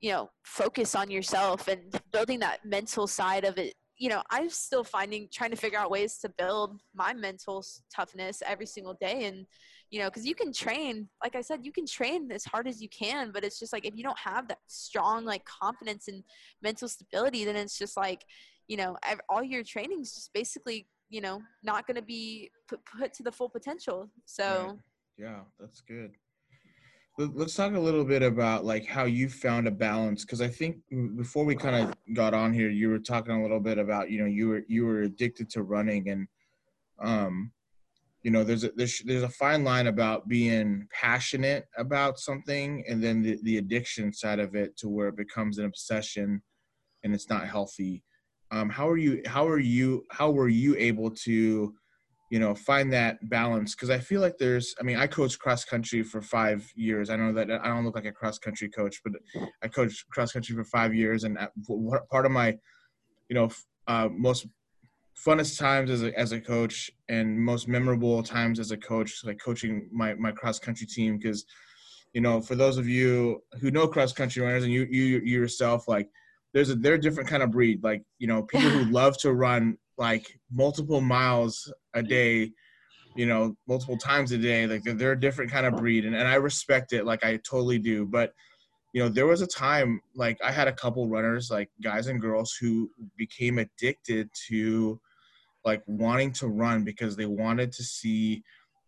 you know focus on yourself and building that mental side of it you know, I'm still finding, trying to figure out ways to build my mental toughness every single day. And, you know, because you can train, like I said, you can train as hard as you can, but it's just like if you don't have that strong, like, confidence and mental stability, then it's just like, you know, all your training is just basically, you know, not going to be put, put to the full potential. So, right. yeah, that's good let's talk a little bit about like how you found a balance because i think before we kind of got on here you were talking a little bit about you know you were you were addicted to running and um you know there's a there's, there's a fine line about being passionate about something and then the, the addiction side of it to where it becomes an obsession and it's not healthy. Um how are you how are you how were you able to you know find that balance because i feel like there's i mean i coached cross country for five years. I know that i don't look like a cross country coach but i coached cross country for five years and part of my you know uh, most funnest times as a, as a coach and most memorable times as a coach like coaching my, my cross country team because you know for those of you who know cross country runners and you you, you yourself like there's a they're a different kind of breed. Like you know people who *laughs* love to run like multiple miles a day you know multiple times a day like they're, they're a different kind of breed and, and i respect it like i totally do but you know there was a time like i had a couple runners like guys and girls who became addicted to like wanting to run because they wanted to see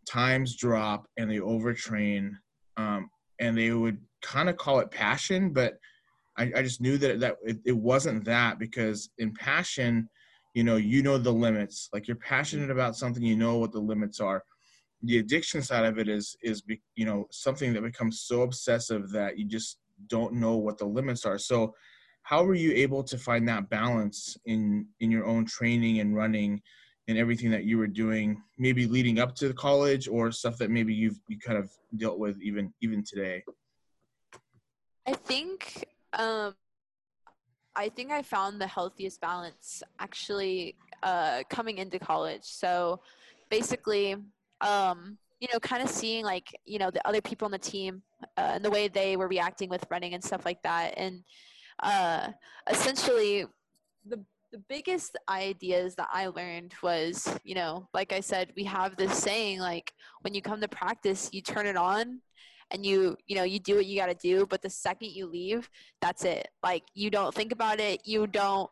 times drop and they overtrain um, and they would kind of call it passion but I, I just knew that that it, it wasn't that because in passion you know you know the limits. Like you're passionate about something you know what the limits are. The addiction side of it is is you know something that becomes so obsessive that you just don't know what the limits are. So how were you able to find that balance in in your own training and running and everything that you were doing maybe leading up to the college or stuff that maybe you've you kind of dealt with even even today? I think um i think i found the healthiest balance actually uh coming into college. So basically um you know kind of seeing like you know the other people on the team uh, and the way they were reacting with running and stuff like that. And uh essentially the the biggest ideas that I learned was, you know, like I said, we have this saying like when you come to practice, you turn it on and you, you know, you do what you got to do, but the second you leave, that's it. Like you don't think about it, you don't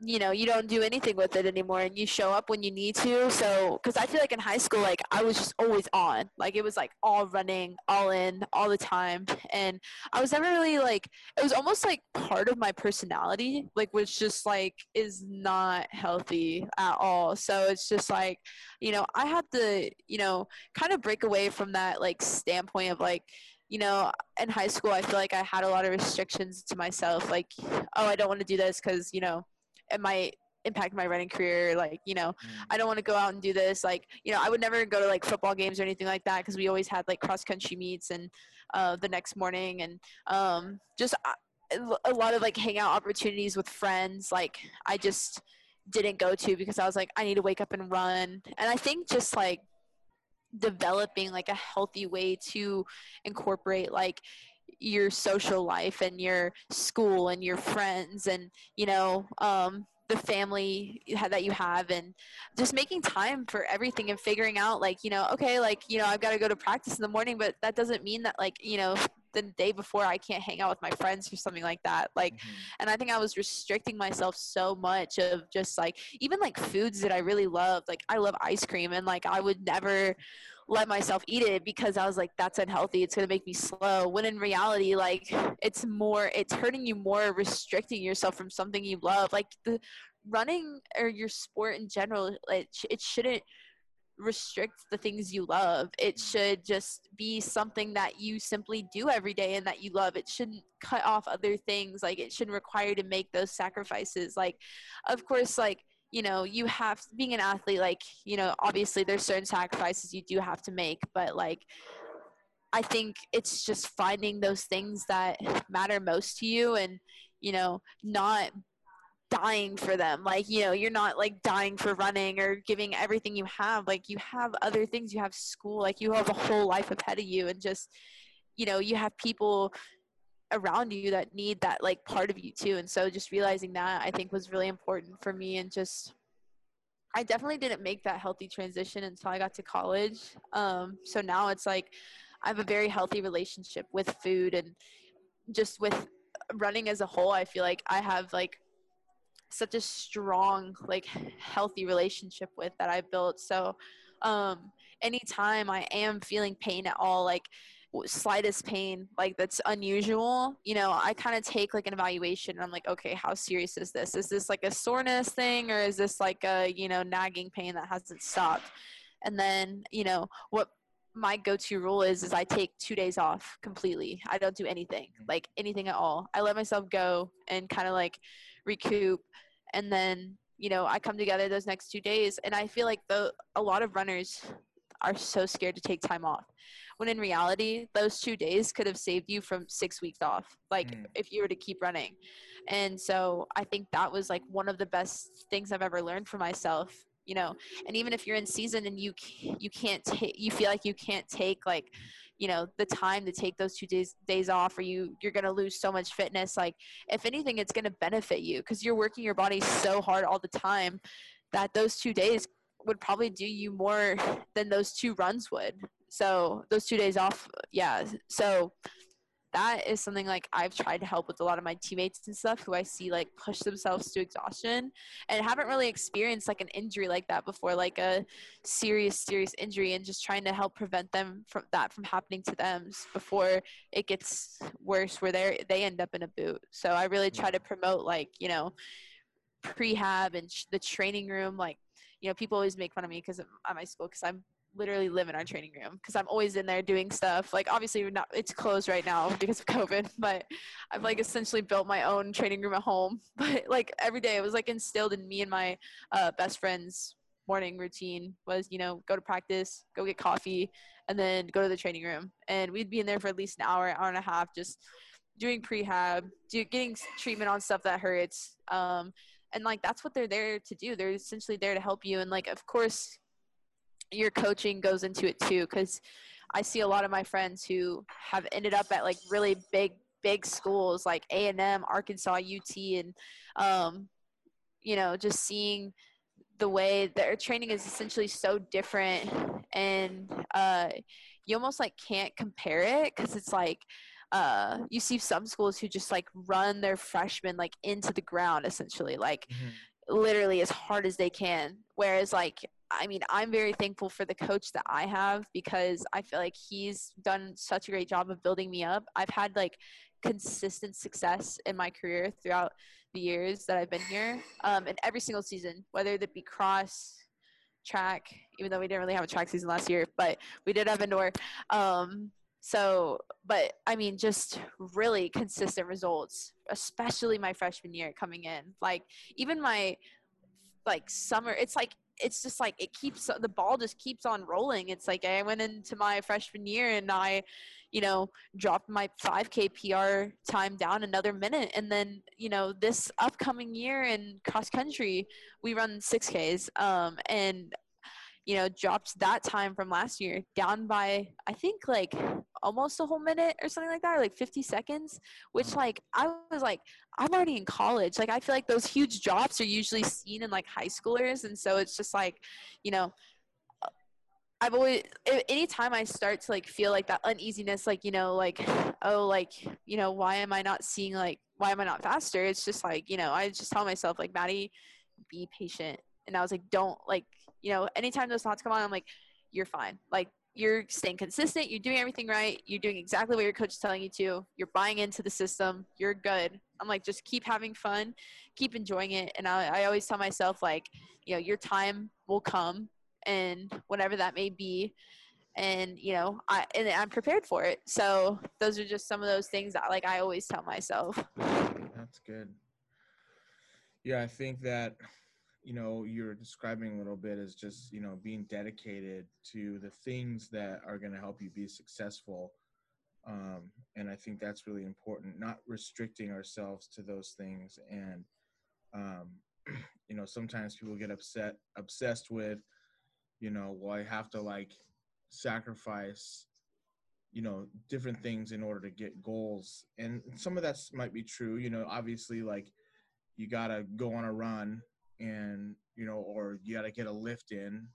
you know you don't do anything with it anymore and you show up when you need to. So because i feel like in high school like i was just always on. Like it was like all running all in all the time. And i was never really like it was almost like part of my personality like which just like is not healthy at all. So it's just like you know i had to you know kind of break away from that like standpoint of like you know, in high school, I feel like I had a lot of restrictions to myself. Like, oh, I don't want to do this because, you know, it might impact my running career like you know mm. i don't want to go out and do this like you know i would never go to like football games or anything like that because we always had like cross country meets and uh, the next morning and um, just uh, a lot of like hangout opportunities with friends like i just didn't go to because i was like i need to wake up and run and i think just like developing like a healthy way to incorporate like your social life and your school and your friends and you know um, the family that you have and just making time for everything and figuring out like you know okay like you know i've got to go to practice in the morning but that doesn't mean that like you know the day before i can't hang out with my friends or something like that like mm-hmm. and i think i was restricting myself so much of just like even like foods that i really loved like i love ice cream and like i would never let myself eat it because I was like, that's unhealthy. It's going to make me slow. When in reality, like, it's more, it's hurting you more, restricting yourself from something you love. Like, the running or your sport in general, it, it shouldn't restrict the things you love. It mm. should just be something that you simply do every day and that you love. It shouldn't cut off other things. Like, it shouldn't require you to make those sacrifices. Like, of course, like, you know you have being an athlete like you know obviously there's certain sacrifices you do have to make but like i think it's just finding those things that matter most to you and you know not dying for them. Like you know you're not like dying for running or giving everything you have. Like you have other things. You have school. Like you have a whole life ahead of you and just you know you have people around you that need that like part of you too and so just realizing that i think was really important for me and just i definitely didn't make that healthy transition until i got to college um, so now it's like i have a very healthy relationship with food and just with running as a whole i feel like i have like such a strong like healthy relationship with that i built so um anytime i am feeling pain at all like slightest pain like that's unusual you know i kind of take like an evaluation and i'm like okay how serious is this is this like a soreness thing or is this like a you know nagging pain that hasn't stopped and then you know what my go-to rule is is i take two days off completely i don't do anything mm. like anything at all i let myself go and kind of like recoup and then you know, I come together those next two days, and I feel like the a lot of runners are so scared to take time off. When in reality, those two days could have saved you from six weeks off, like mm. if you were to keep running. And so I think that was like one of the best things I've ever learned for myself you know and even if you're in season and you you can't take you feel like you can't take like you know the time to take those two days days off or you you're going to lose so much fitness like if anything it's going to benefit you because you're working your body so hard all the time that those two days would probably do you more than those two runs would so those two days off yeah so that is something like I've tried to help with a lot of my teammates and stuff who I see like push themselves to exhaustion and haven't really experienced like an injury like that before, like a serious, serious injury, and just trying to help prevent them from that from happening to them before it gets worse where they they end up in a boot. So I really try to promote like you know prehab and sh- the training room like you know people always make fun of me because at my school because i'm literally live in our training room because I'm always in there doing stuff. Like obviously not it's closed right now *laughs* because of COVID, but I've like essentially built my own training room at home. *laughs* But like every day it was like instilled in me and my uh, best friend's morning routine was, you know, go to practice, go get coffee, and then go to the training room. And we'd be in there for at least an hour, hour and a half, just doing prehab, do, getting treatment on stuff that hurts. Um, and like that's what they're there to do. They're essentially there to help you. And like of course your coaching goes into it too because i see a lot of my friends who have ended up at like really big big schools like a&m arkansas ut and um, you know just seeing the way their training is essentially so different and uh, you almost like can't compare it because it's like uh, you see some schools who just like run their freshmen like into the ground essentially like mm-hmm. literally as hard as they can whereas like I mean, I'm very thankful for the coach that I have because I feel like he's done such a great job of building me up. I've had like consistent success in my career throughout the years that I've been here. Um, and every single season, whether it be cross, track, even though we didn't really have a track season last year, but we did have indoor. Um, so, but I mean, just really consistent results, especially my freshman year coming in. Like, even my like summer, it's like it's just like it keeps the ball just keeps on rolling. It's like I went into my freshman year and I, you know, dropped my 5K PR time down another minute, and then you know this upcoming year in cross country we run 6Ks, um, and you know, dropped that time from last year down by I think like almost a whole minute or something like that, or like 50 seconds, which like I was like, I'm already in college. Like I feel like those huge drops are usually seen in like high schoolers. And so it's just like, you know, I've always anytime I start to like feel like that uneasiness, like, you know, like, oh, like, you know, why am I not seeing like why am I not faster? It's just like, you know, I just tell myself like Maddie, be patient. And I was like, don't like you know, anytime those thoughts come on, I'm like, you're fine. Like you're staying consistent. You're doing everything right. You're doing exactly what your coach is telling you to. You're buying into the system. You're good. I'm like, just keep having fun, keep enjoying it. And I, I always tell myself, like, you know, your time will come, and whatever that may be, and you know, I and I'm prepared for it. So those are just some of those things that, like, I always tell myself. That's good. Yeah, I think that you know you're describing a little bit as just you know being dedicated to the things that are going to help you be successful. Um, and i think that's really important not restricting ourselves to those things. And um, *clears throat* you know sometimes people get upset obsessed with you know well i have to like sacrifice you know different things in order to get goals. And some of that might be true you know obviously like you got to go on a run and you know or you got to get a lift in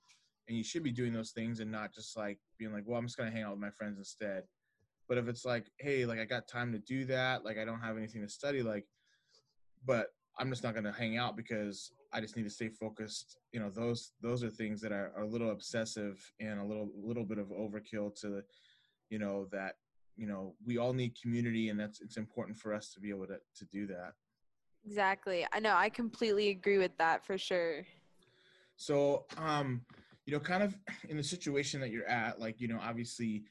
and you should be doing those things and not just like being like well i'm just going to hang out with my friends instead. But if it's like hey like i got time to do that like i don't have anything to study like but i'm just not going to hang out because i just need to stay focused. You know those those are things that are, are a little obsessive and a little little bit of overkill to you know that you know we all need community and that's it's important for us to be able to to do that Exactly. I know. I completely agree with that for sure. So, um, you know, kind of *clears throat* in the situation that you're at, like, you know, obviously,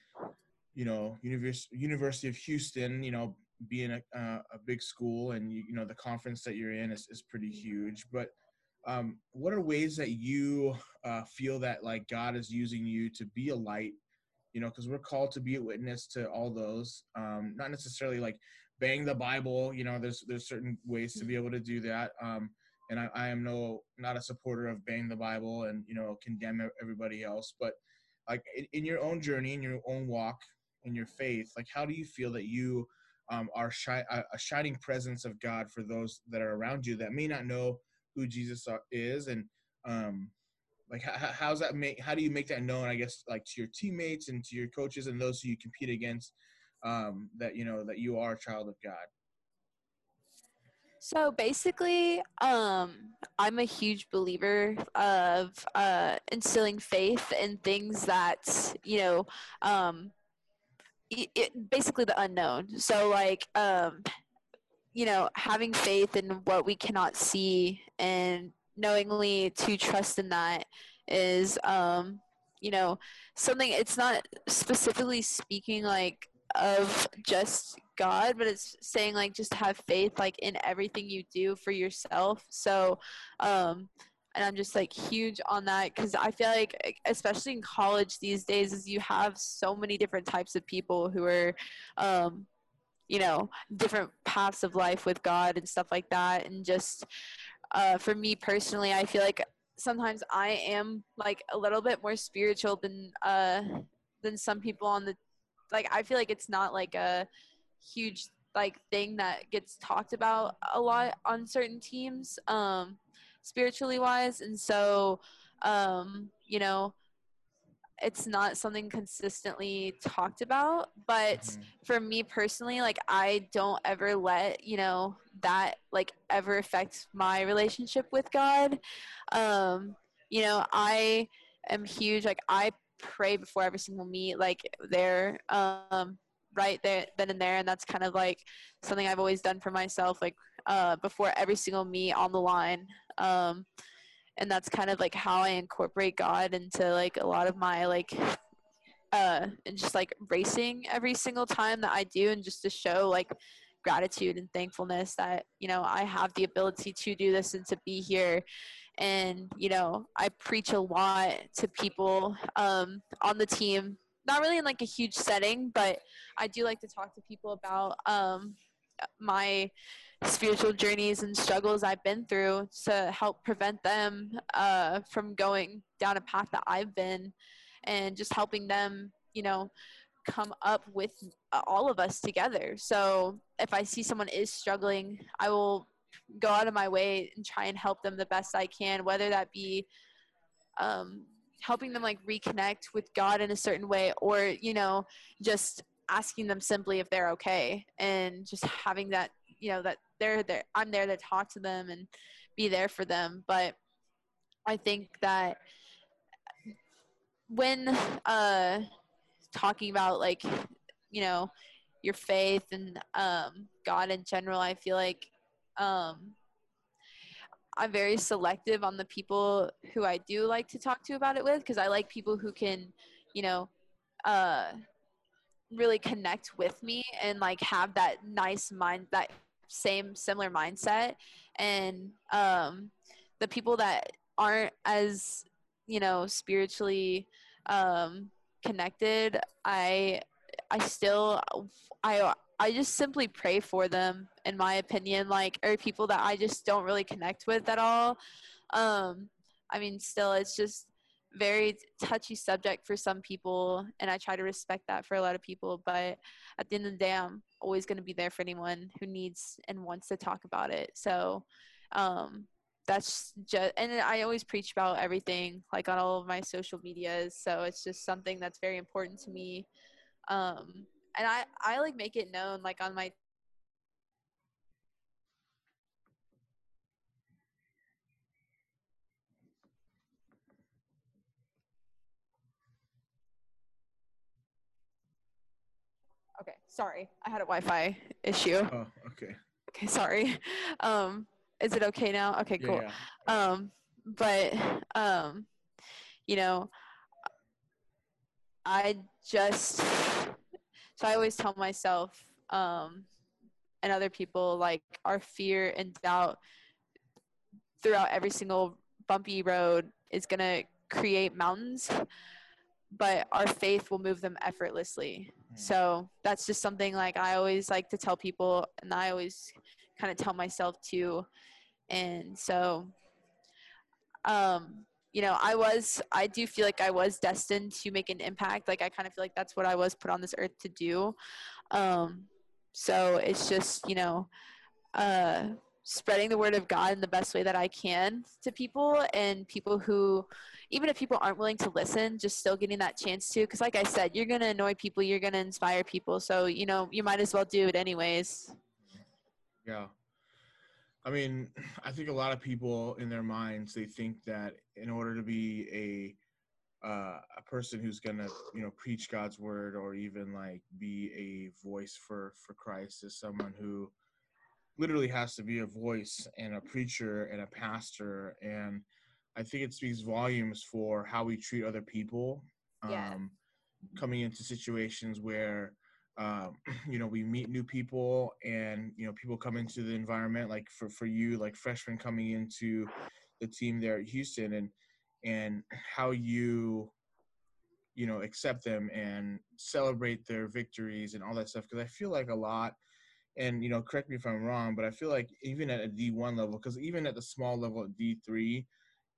you know, University University of Houston, you know, being a, uh, a big school and you, you know the conference that you're in is, is pretty huge. But um, what are ways that you uh, feel that like God is using you to be a light? You know, because we're called to be a witness to all those. Um, not necessarily like bang the Bible. You know, there's there's certain ways to be able to do that. Um, and I, I am no not a supporter of bang the Bible and you know condemn everybody else. But like in, in your own journey, in your own walk, in your faith, like how do you feel that you um, are shi- a shining presence of God for those that are around you that may not know who Jesus is and um, like how, how's that make how do you make that known i guess like to your teammates and to your coaches and those who you compete against um, that you know that you are a child of god so basically um, i'm a huge believer of uh, instilling faith in things that you know um, it, it, basically the unknown so like um, you know, having faith in what we cannot see and knowingly to trust in that is, um, you know, something. It's not specifically speaking like of just God, but it's saying like just have faith like in everything you do for yourself. So, um, and I'm just like huge on that because I feel like, especially in college these days, is you have so many different types of people who are, um, you know different paths of life with god and stuff like that and just uh, for me personally i feel like sometimes i am like a little bit more spiritual than uh than some people on the like i feel like it's not like a huge like thing that gets talked about a lot on certain teams um spiritually wise. And so um you know it's not something consistently talked about. But mm-hmm. for me personally like i don't ever let you know that like ever affect my relationship with god. Um you know i am huge like i pray before every single meet like there um right there then and there and that's kind of like something i've always done for myself like uh before every single meet on the line um and that's kind of like how I incorporate God into like a lot of my like uh and just like racing every single time that I do and just to show like gratitude and thankfulness that you know I have the ability to do this and to be here and you know I preach a lot to people um on the team not really in like a huge setting but I do like to talk to people about um my spiritual journeys and struggles I've been through to help prevent them uh, from going down a path that I've been and just helping them, you know, come up with all of us together. So if I see someone is struggling, I will go out of my way and try and help them the best I can, whether that be um, helping them like reconnect with God in a certain way or, you know, just asking them simply if they're okay and just having that you know that they're there i'm there to talk to them and be there for them. But i think that when uh talking about like you know your faith and um god in general i feel like um i'm very selective on the people who i do like to talk to about it with because i like people who can you know uh really connect with me and like have that nice mind that same similar mindset. And um the people that aren't as you know spiritually um connected i i still i i just simply pray for them in my opinion like or people that i just don't really connect with at all. Um i mean still it's just very touchy subject for some people and i try to respect that for a lot of people but at the end of the day i'm always going to be there for anyone who needs and wants to talk about it. So um, that's just and i always preach about everything like on all of my social medias so it's just something that's very important to me. Um, and i i like make it known like on my Okay, sorry. I had a Wi-Fi issue. Oh, okay. Okay, sorry. Um, is it okay now? Okay, cool. Yeah, yeah. Um, but um, you know, I just so I always tell myself um and other people like our fear and doubt throughout every single bumpy road is going to create mountains but our faith will move them effortlessly mm. so that's just something like i always like to tell people and i always kind of tell myself too and so um you know i was i do feel like i was destined to make an impact like i kind of feel like that's what i was put on this earth to do um so it's just you know uh spreading the word of God in the best way that I can to people and people who, even if people aren't willing to listen, just still getting that chance to. Because, like I said, you're going to annoy people, you're going to inspire people. So, you know, you might as well do it anyways. Yeah. I mean, *clears throat* I think a lot of people in their minds, they think that in order to be a, uh, a person who's gonna you know preach God's word or even like be a voice for for Christ is someone who literally has to be a voice and a preacher and a pastor and i think it speaks volumes for how we treat other people yeah. um, coming into situations where um, *clears throat* you know we meet new people and you know people come into the environment like for for you like freshmen coming into the team there at houston and and *clears throat* how you you know accept them and celebrate their victories and all that stuff because i feel like a lot and you know correct me if i'm wrong but i feel like even at a d1 level because even at the small level at d3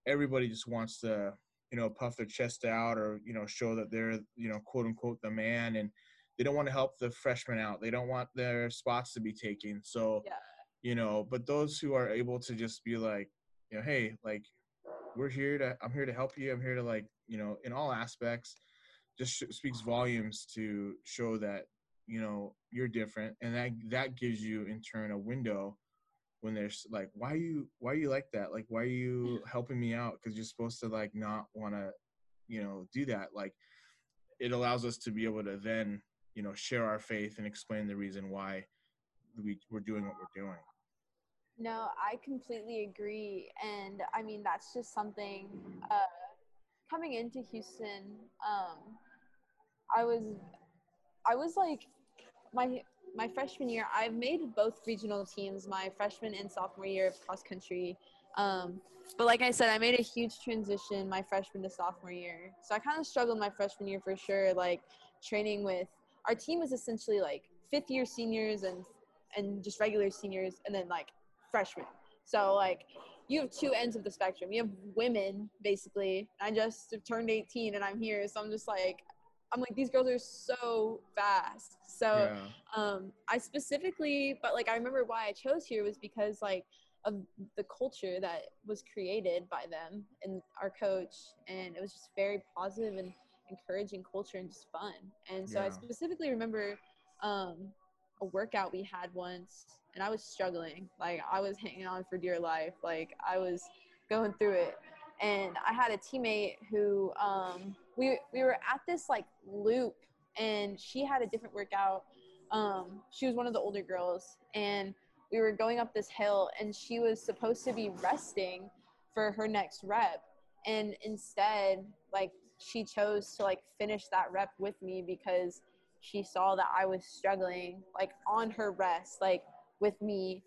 everybody just wants to you know puff their chest out or you know show that they're you know quote unquote the man and they don't want to help the freshmen out they don't want their spots to be taken so yeah. you know but those who are able to just be like you know hey like we're here to i'm here to help you i'm here to like you know in all aspects just speaks volumes to show that you know you're different and that that gives you in turn a window when there's like why you why you like that like why are you *laughs* helping me out because you're supposed to like not want to you know do that like it allows us to be able to then you know share our faith and explain the reason why we, we're doing what we're doing no i completely agree and i mean that's just something uh, coming into houston um, i was i was like my my freshman year, I've made both regional teams my freshman and sophomore year of cross country. Um, but like I said, I made a huge transition my freshman to sophomore year. So I kind of struggled my freshman year for sure, like training with our team was essentially like fifth year seniors and and just regular seniors and then like freshmen. So like you have two ends of the spectrum. You have women basically. I just turned 18 and I'm here, so I'm just like I'm like these girls are so fast. So yeah. um, I specifically, but like I remember why I chose here was because like of the culture that was created by them and our coach, and it was just very positive and encouraging culture and just fun. And so yeah. I specifically remember um, a workout we had once, and I was struggling. Like I was hanging on for dear life. Like I was going through it, and I had a teammate who um, we we were at this like loop and she had a different workout um, she was one of the older girls and we were going up this hill and she was supposed to be resting for her next rep and instead like she chose to like finish that rep with me because she saw that I was struggling like on her rest like with me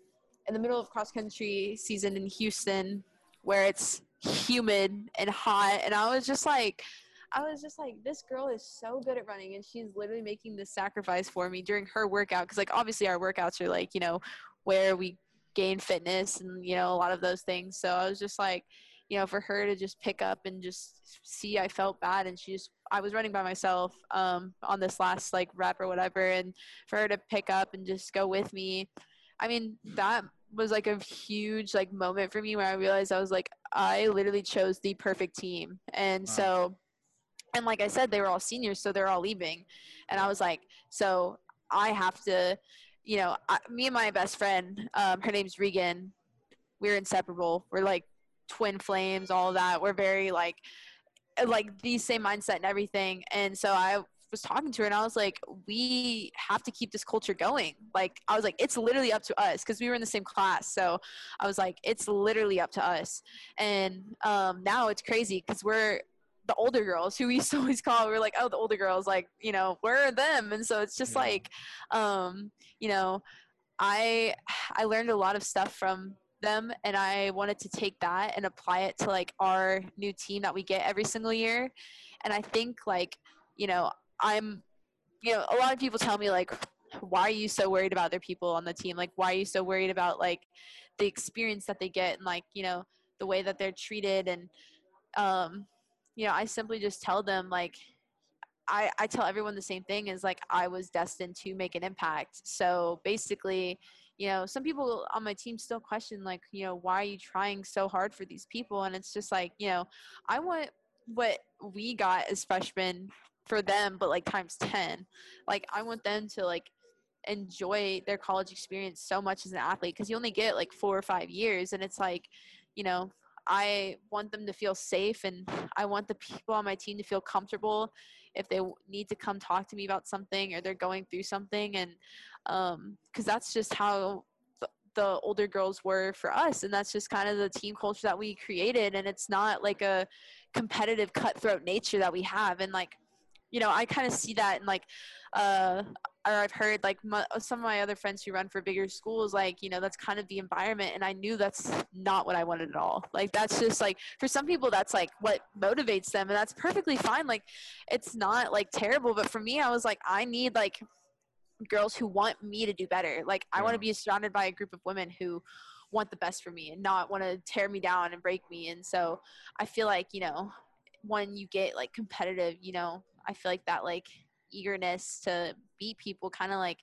in the middle of cross country season in Houston where it's humid and hot and I was just like I was just like, this girl is so good at running, and she's literally making this sacrifice for me during her workout. Because, like, obviously, our workouts are like, you know, where we gain fitness and, you know, a lot of those things. So I was just like, you know, for her to just pick up and just see, I felt bad. And she just, I was running by myself um, on this last, like, rep or whatever. And for her to pick up and just go with me, I mean, that was like a huge like moment for me where I realized I was like I literally chose the perfect team. And wow. so and like I said, they were all seniors, so they're all leaving. And I was like, so I have to, you know, I, me and my best friend, um, her name's Regan. We're inseparable. We're like twin flames, all that. We're very like, like the same mindset and everything. And so I was talking to her and I was like, we have to keep this culture going. Like, I was like, it's literally up to us because we were in the same class. So I was like, it's literally up to us. And um, now it's crazy because we're the older girls who we used to always call we're like oh the older girls like you know where are them and so it's just yeah. like um you know i i learned a lot of stuff from them and I wanted to take that and apply it to like our new team that we get every single year. And I think like, you know, I'm you know, a lot of people tell me like why are you so worried about other people on the team? Like why are you so worried about like the experience that they get and like, you know, the way that they're treated and um you know, I simply just tell them like I, I tell everyone the same thing is like I was destined to make an impact. So basically, you know, some people on my team still question like, you know, why are you trying so hard for these people? And it's just like, you know, I want what we got as freshmen for them, but like times 10. Like I want them to like enjoy their college experience so much as an athlete because you only get like four or five years and it's like, you know, I want them to feel safe and I want the people on my team to feel comfortable if they need to come talk to me about something or they're going through something. And um cuz that's just how the older girls were for us and that's just kind of the team culture that we created. And it's not like a competitive cutthroat nature that we have. And like you know i kind of see that in like uh or I've heard like my, oh, some of my other friends who run for bigger schools, like, you know, that's kind of the environment. And I knew that's not what I wanted at all. Like, that's just like, for some people, that's like what motivates them. And that's perfectly fine. Like, it's not like terrible. But for me, I was like, I need like girls who want me to do better. Like, I want to be surrounded by a group of women who want the best for me and not want to tear me down and break me. And so I feel like, you know, when you get like competitive, you know, I feel like that like eagerness to beat people kind of like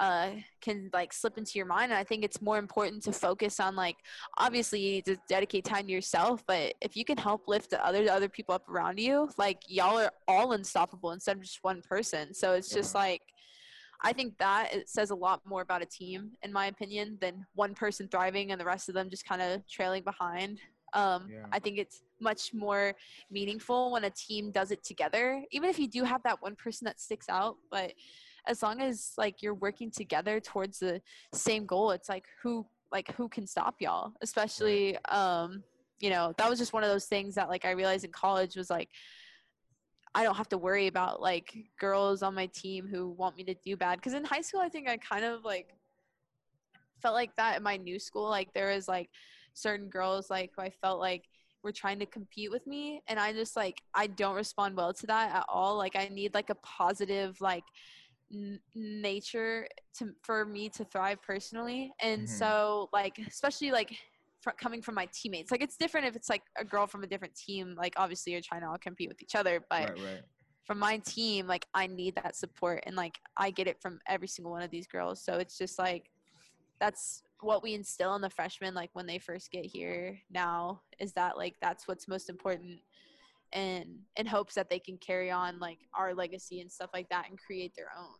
uh, can like slip into your mind. And I think it's more important to focus on like obviously you need to dedicate time to yourself, but if you can help lift the other the other people up around you, like y'all are all unstoppable instead of just one person. So it's just like I think that it says a lot more about a team, in my opinion, than one person thriving and the rest of them just kind of trailing behind. Um, yeah. I think it's much more meaningful when a team does it together, even if you do have that one person that sticks out. But as long as like you're working together towards the same goal, it's like who like who can stop y'all? Especially, um, you know, that was just one of those things that like I realized in college was like. I don't have to worry about like girls on my team who want me to do bad. Because in high school, I think I kind of like felt like that in my new school. Like there was like certain girls like who I felt like were trying to compete with me and I just like I don't respond well to that at all. Like I need like a positive like n- nature to for me to thrive personally. And mm-hmm. so like especially like fr- coming from my teammates. Like it's different if it's like a girl from a different team. Like obviously you're trying to all compete with each other, but right, right. from my team, like I need that support and like I get it from every single one of these girls. So it's just like that's what we instill in the freshmen like when they first get here now is that like that's what's most important and in hopes that they can carry on like our legacy and stuff like that and create their own.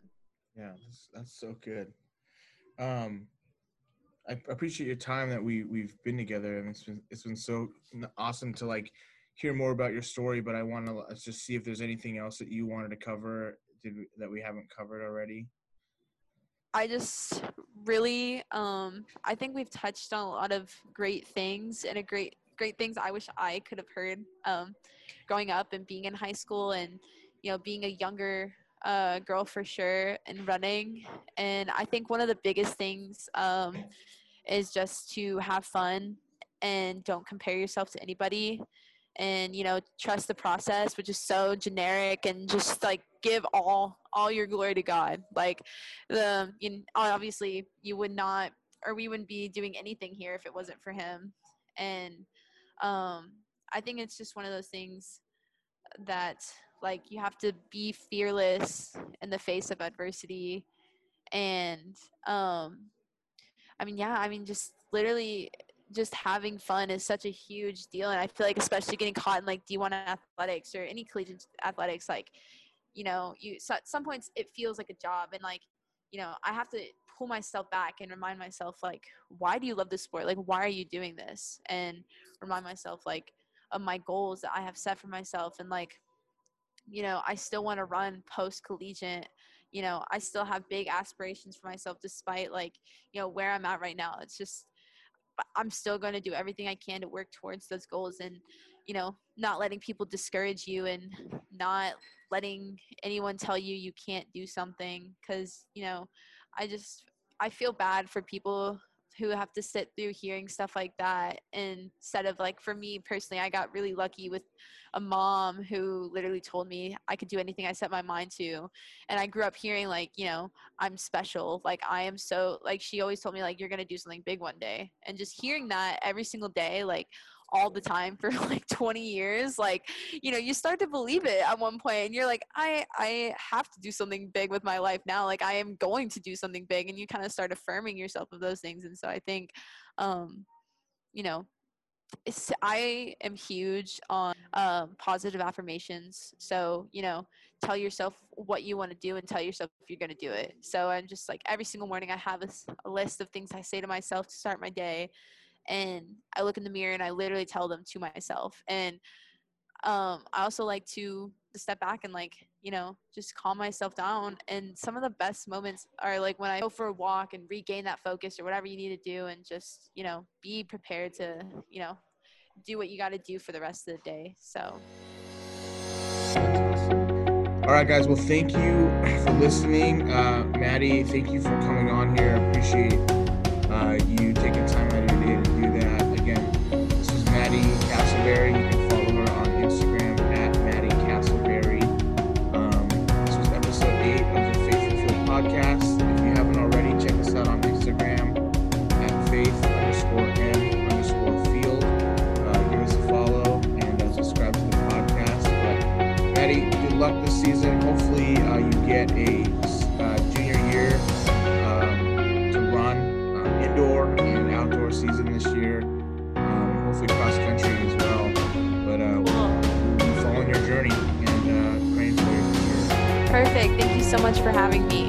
Yeah that's, that's so good. Um i appreciate your time that we we've been together and it's been it's been so awesome to like hear more about your story but i want to just see if there's anything else that you wanted to cover did that we haven't covered already I just really um I think we've touched on a lot of great things and a great great things I wish I could have heard um growing up and being in high school and you know being a younger uh, girl for sure and running. And I think one of the biggest things um is just to have fun and don't compare yourself to anybody and you know trust the process which is so generic and just like give all all your glory to god. Like the you know, obviously you would not or we wouldn't be doing anything here if it wasn't for him. And um i think it's just one of those things that like you have to be fearless in the face of adversity. And um i mean yeah i mean just literally just having fun is such a huge deal and i feel like especially getting caught in like d1 athletics or any collegiate athletics like you know you so at some points it feels like a job and like you know i have to pull myself back and remind myself like why do you love this sport? Like why are you doing this? And remind myself like of my goals that i have set for myself and like you know i still want to run post collegiate you know i still have big aspirations for myself despite like you know where i'm at right now. It's just I'm still going to do everything I can to work towards those goals and, you know, not letting people discourage you and not letting anyone tell you you can't do something because, you know, I just, I feel bad for people who have to sit through hearing stuff like that instead of like for me personally i got really lucky with a mom who literally told me i could do anything i set my mind to and i grew up hearing like you know i'm special like i am so like she always told me like you're gonna do something big one day and just hearing that every single day like all the time for *laughs* like 20 years like you know you start to believe it at one point and you're like i i have to do something big with my life now like i am going to do something big and you kind of start affirming yourself of those things and so i think um you know I am huge on um, positive affirmations. So, you know, tell yourself what you want to do and tell yourself if you're going to do it. So, I'm just like every single morning, I have a, a list of things I say to myself to start my day and I look in the mirror and I literally tell them to myself. And um, I also like to step back and like you know just calm myself down. And some of the best moments are like when I go for a walk and regain that focus or whatever you need to do, and just you know be prepared to you know do what you got to do for the rest of the day. So. All right, guys. Well, thank you for listening. Uh, Maddie, thank you for coming on here. I appreciate uh, you taking time get a uh, junior year um, to run uh, indoor and outdoor season this year. Um, hopefully, cross country as well. But uh, we'll be following your journey and uh, praying for you. Perfect. Thank you so much for having me.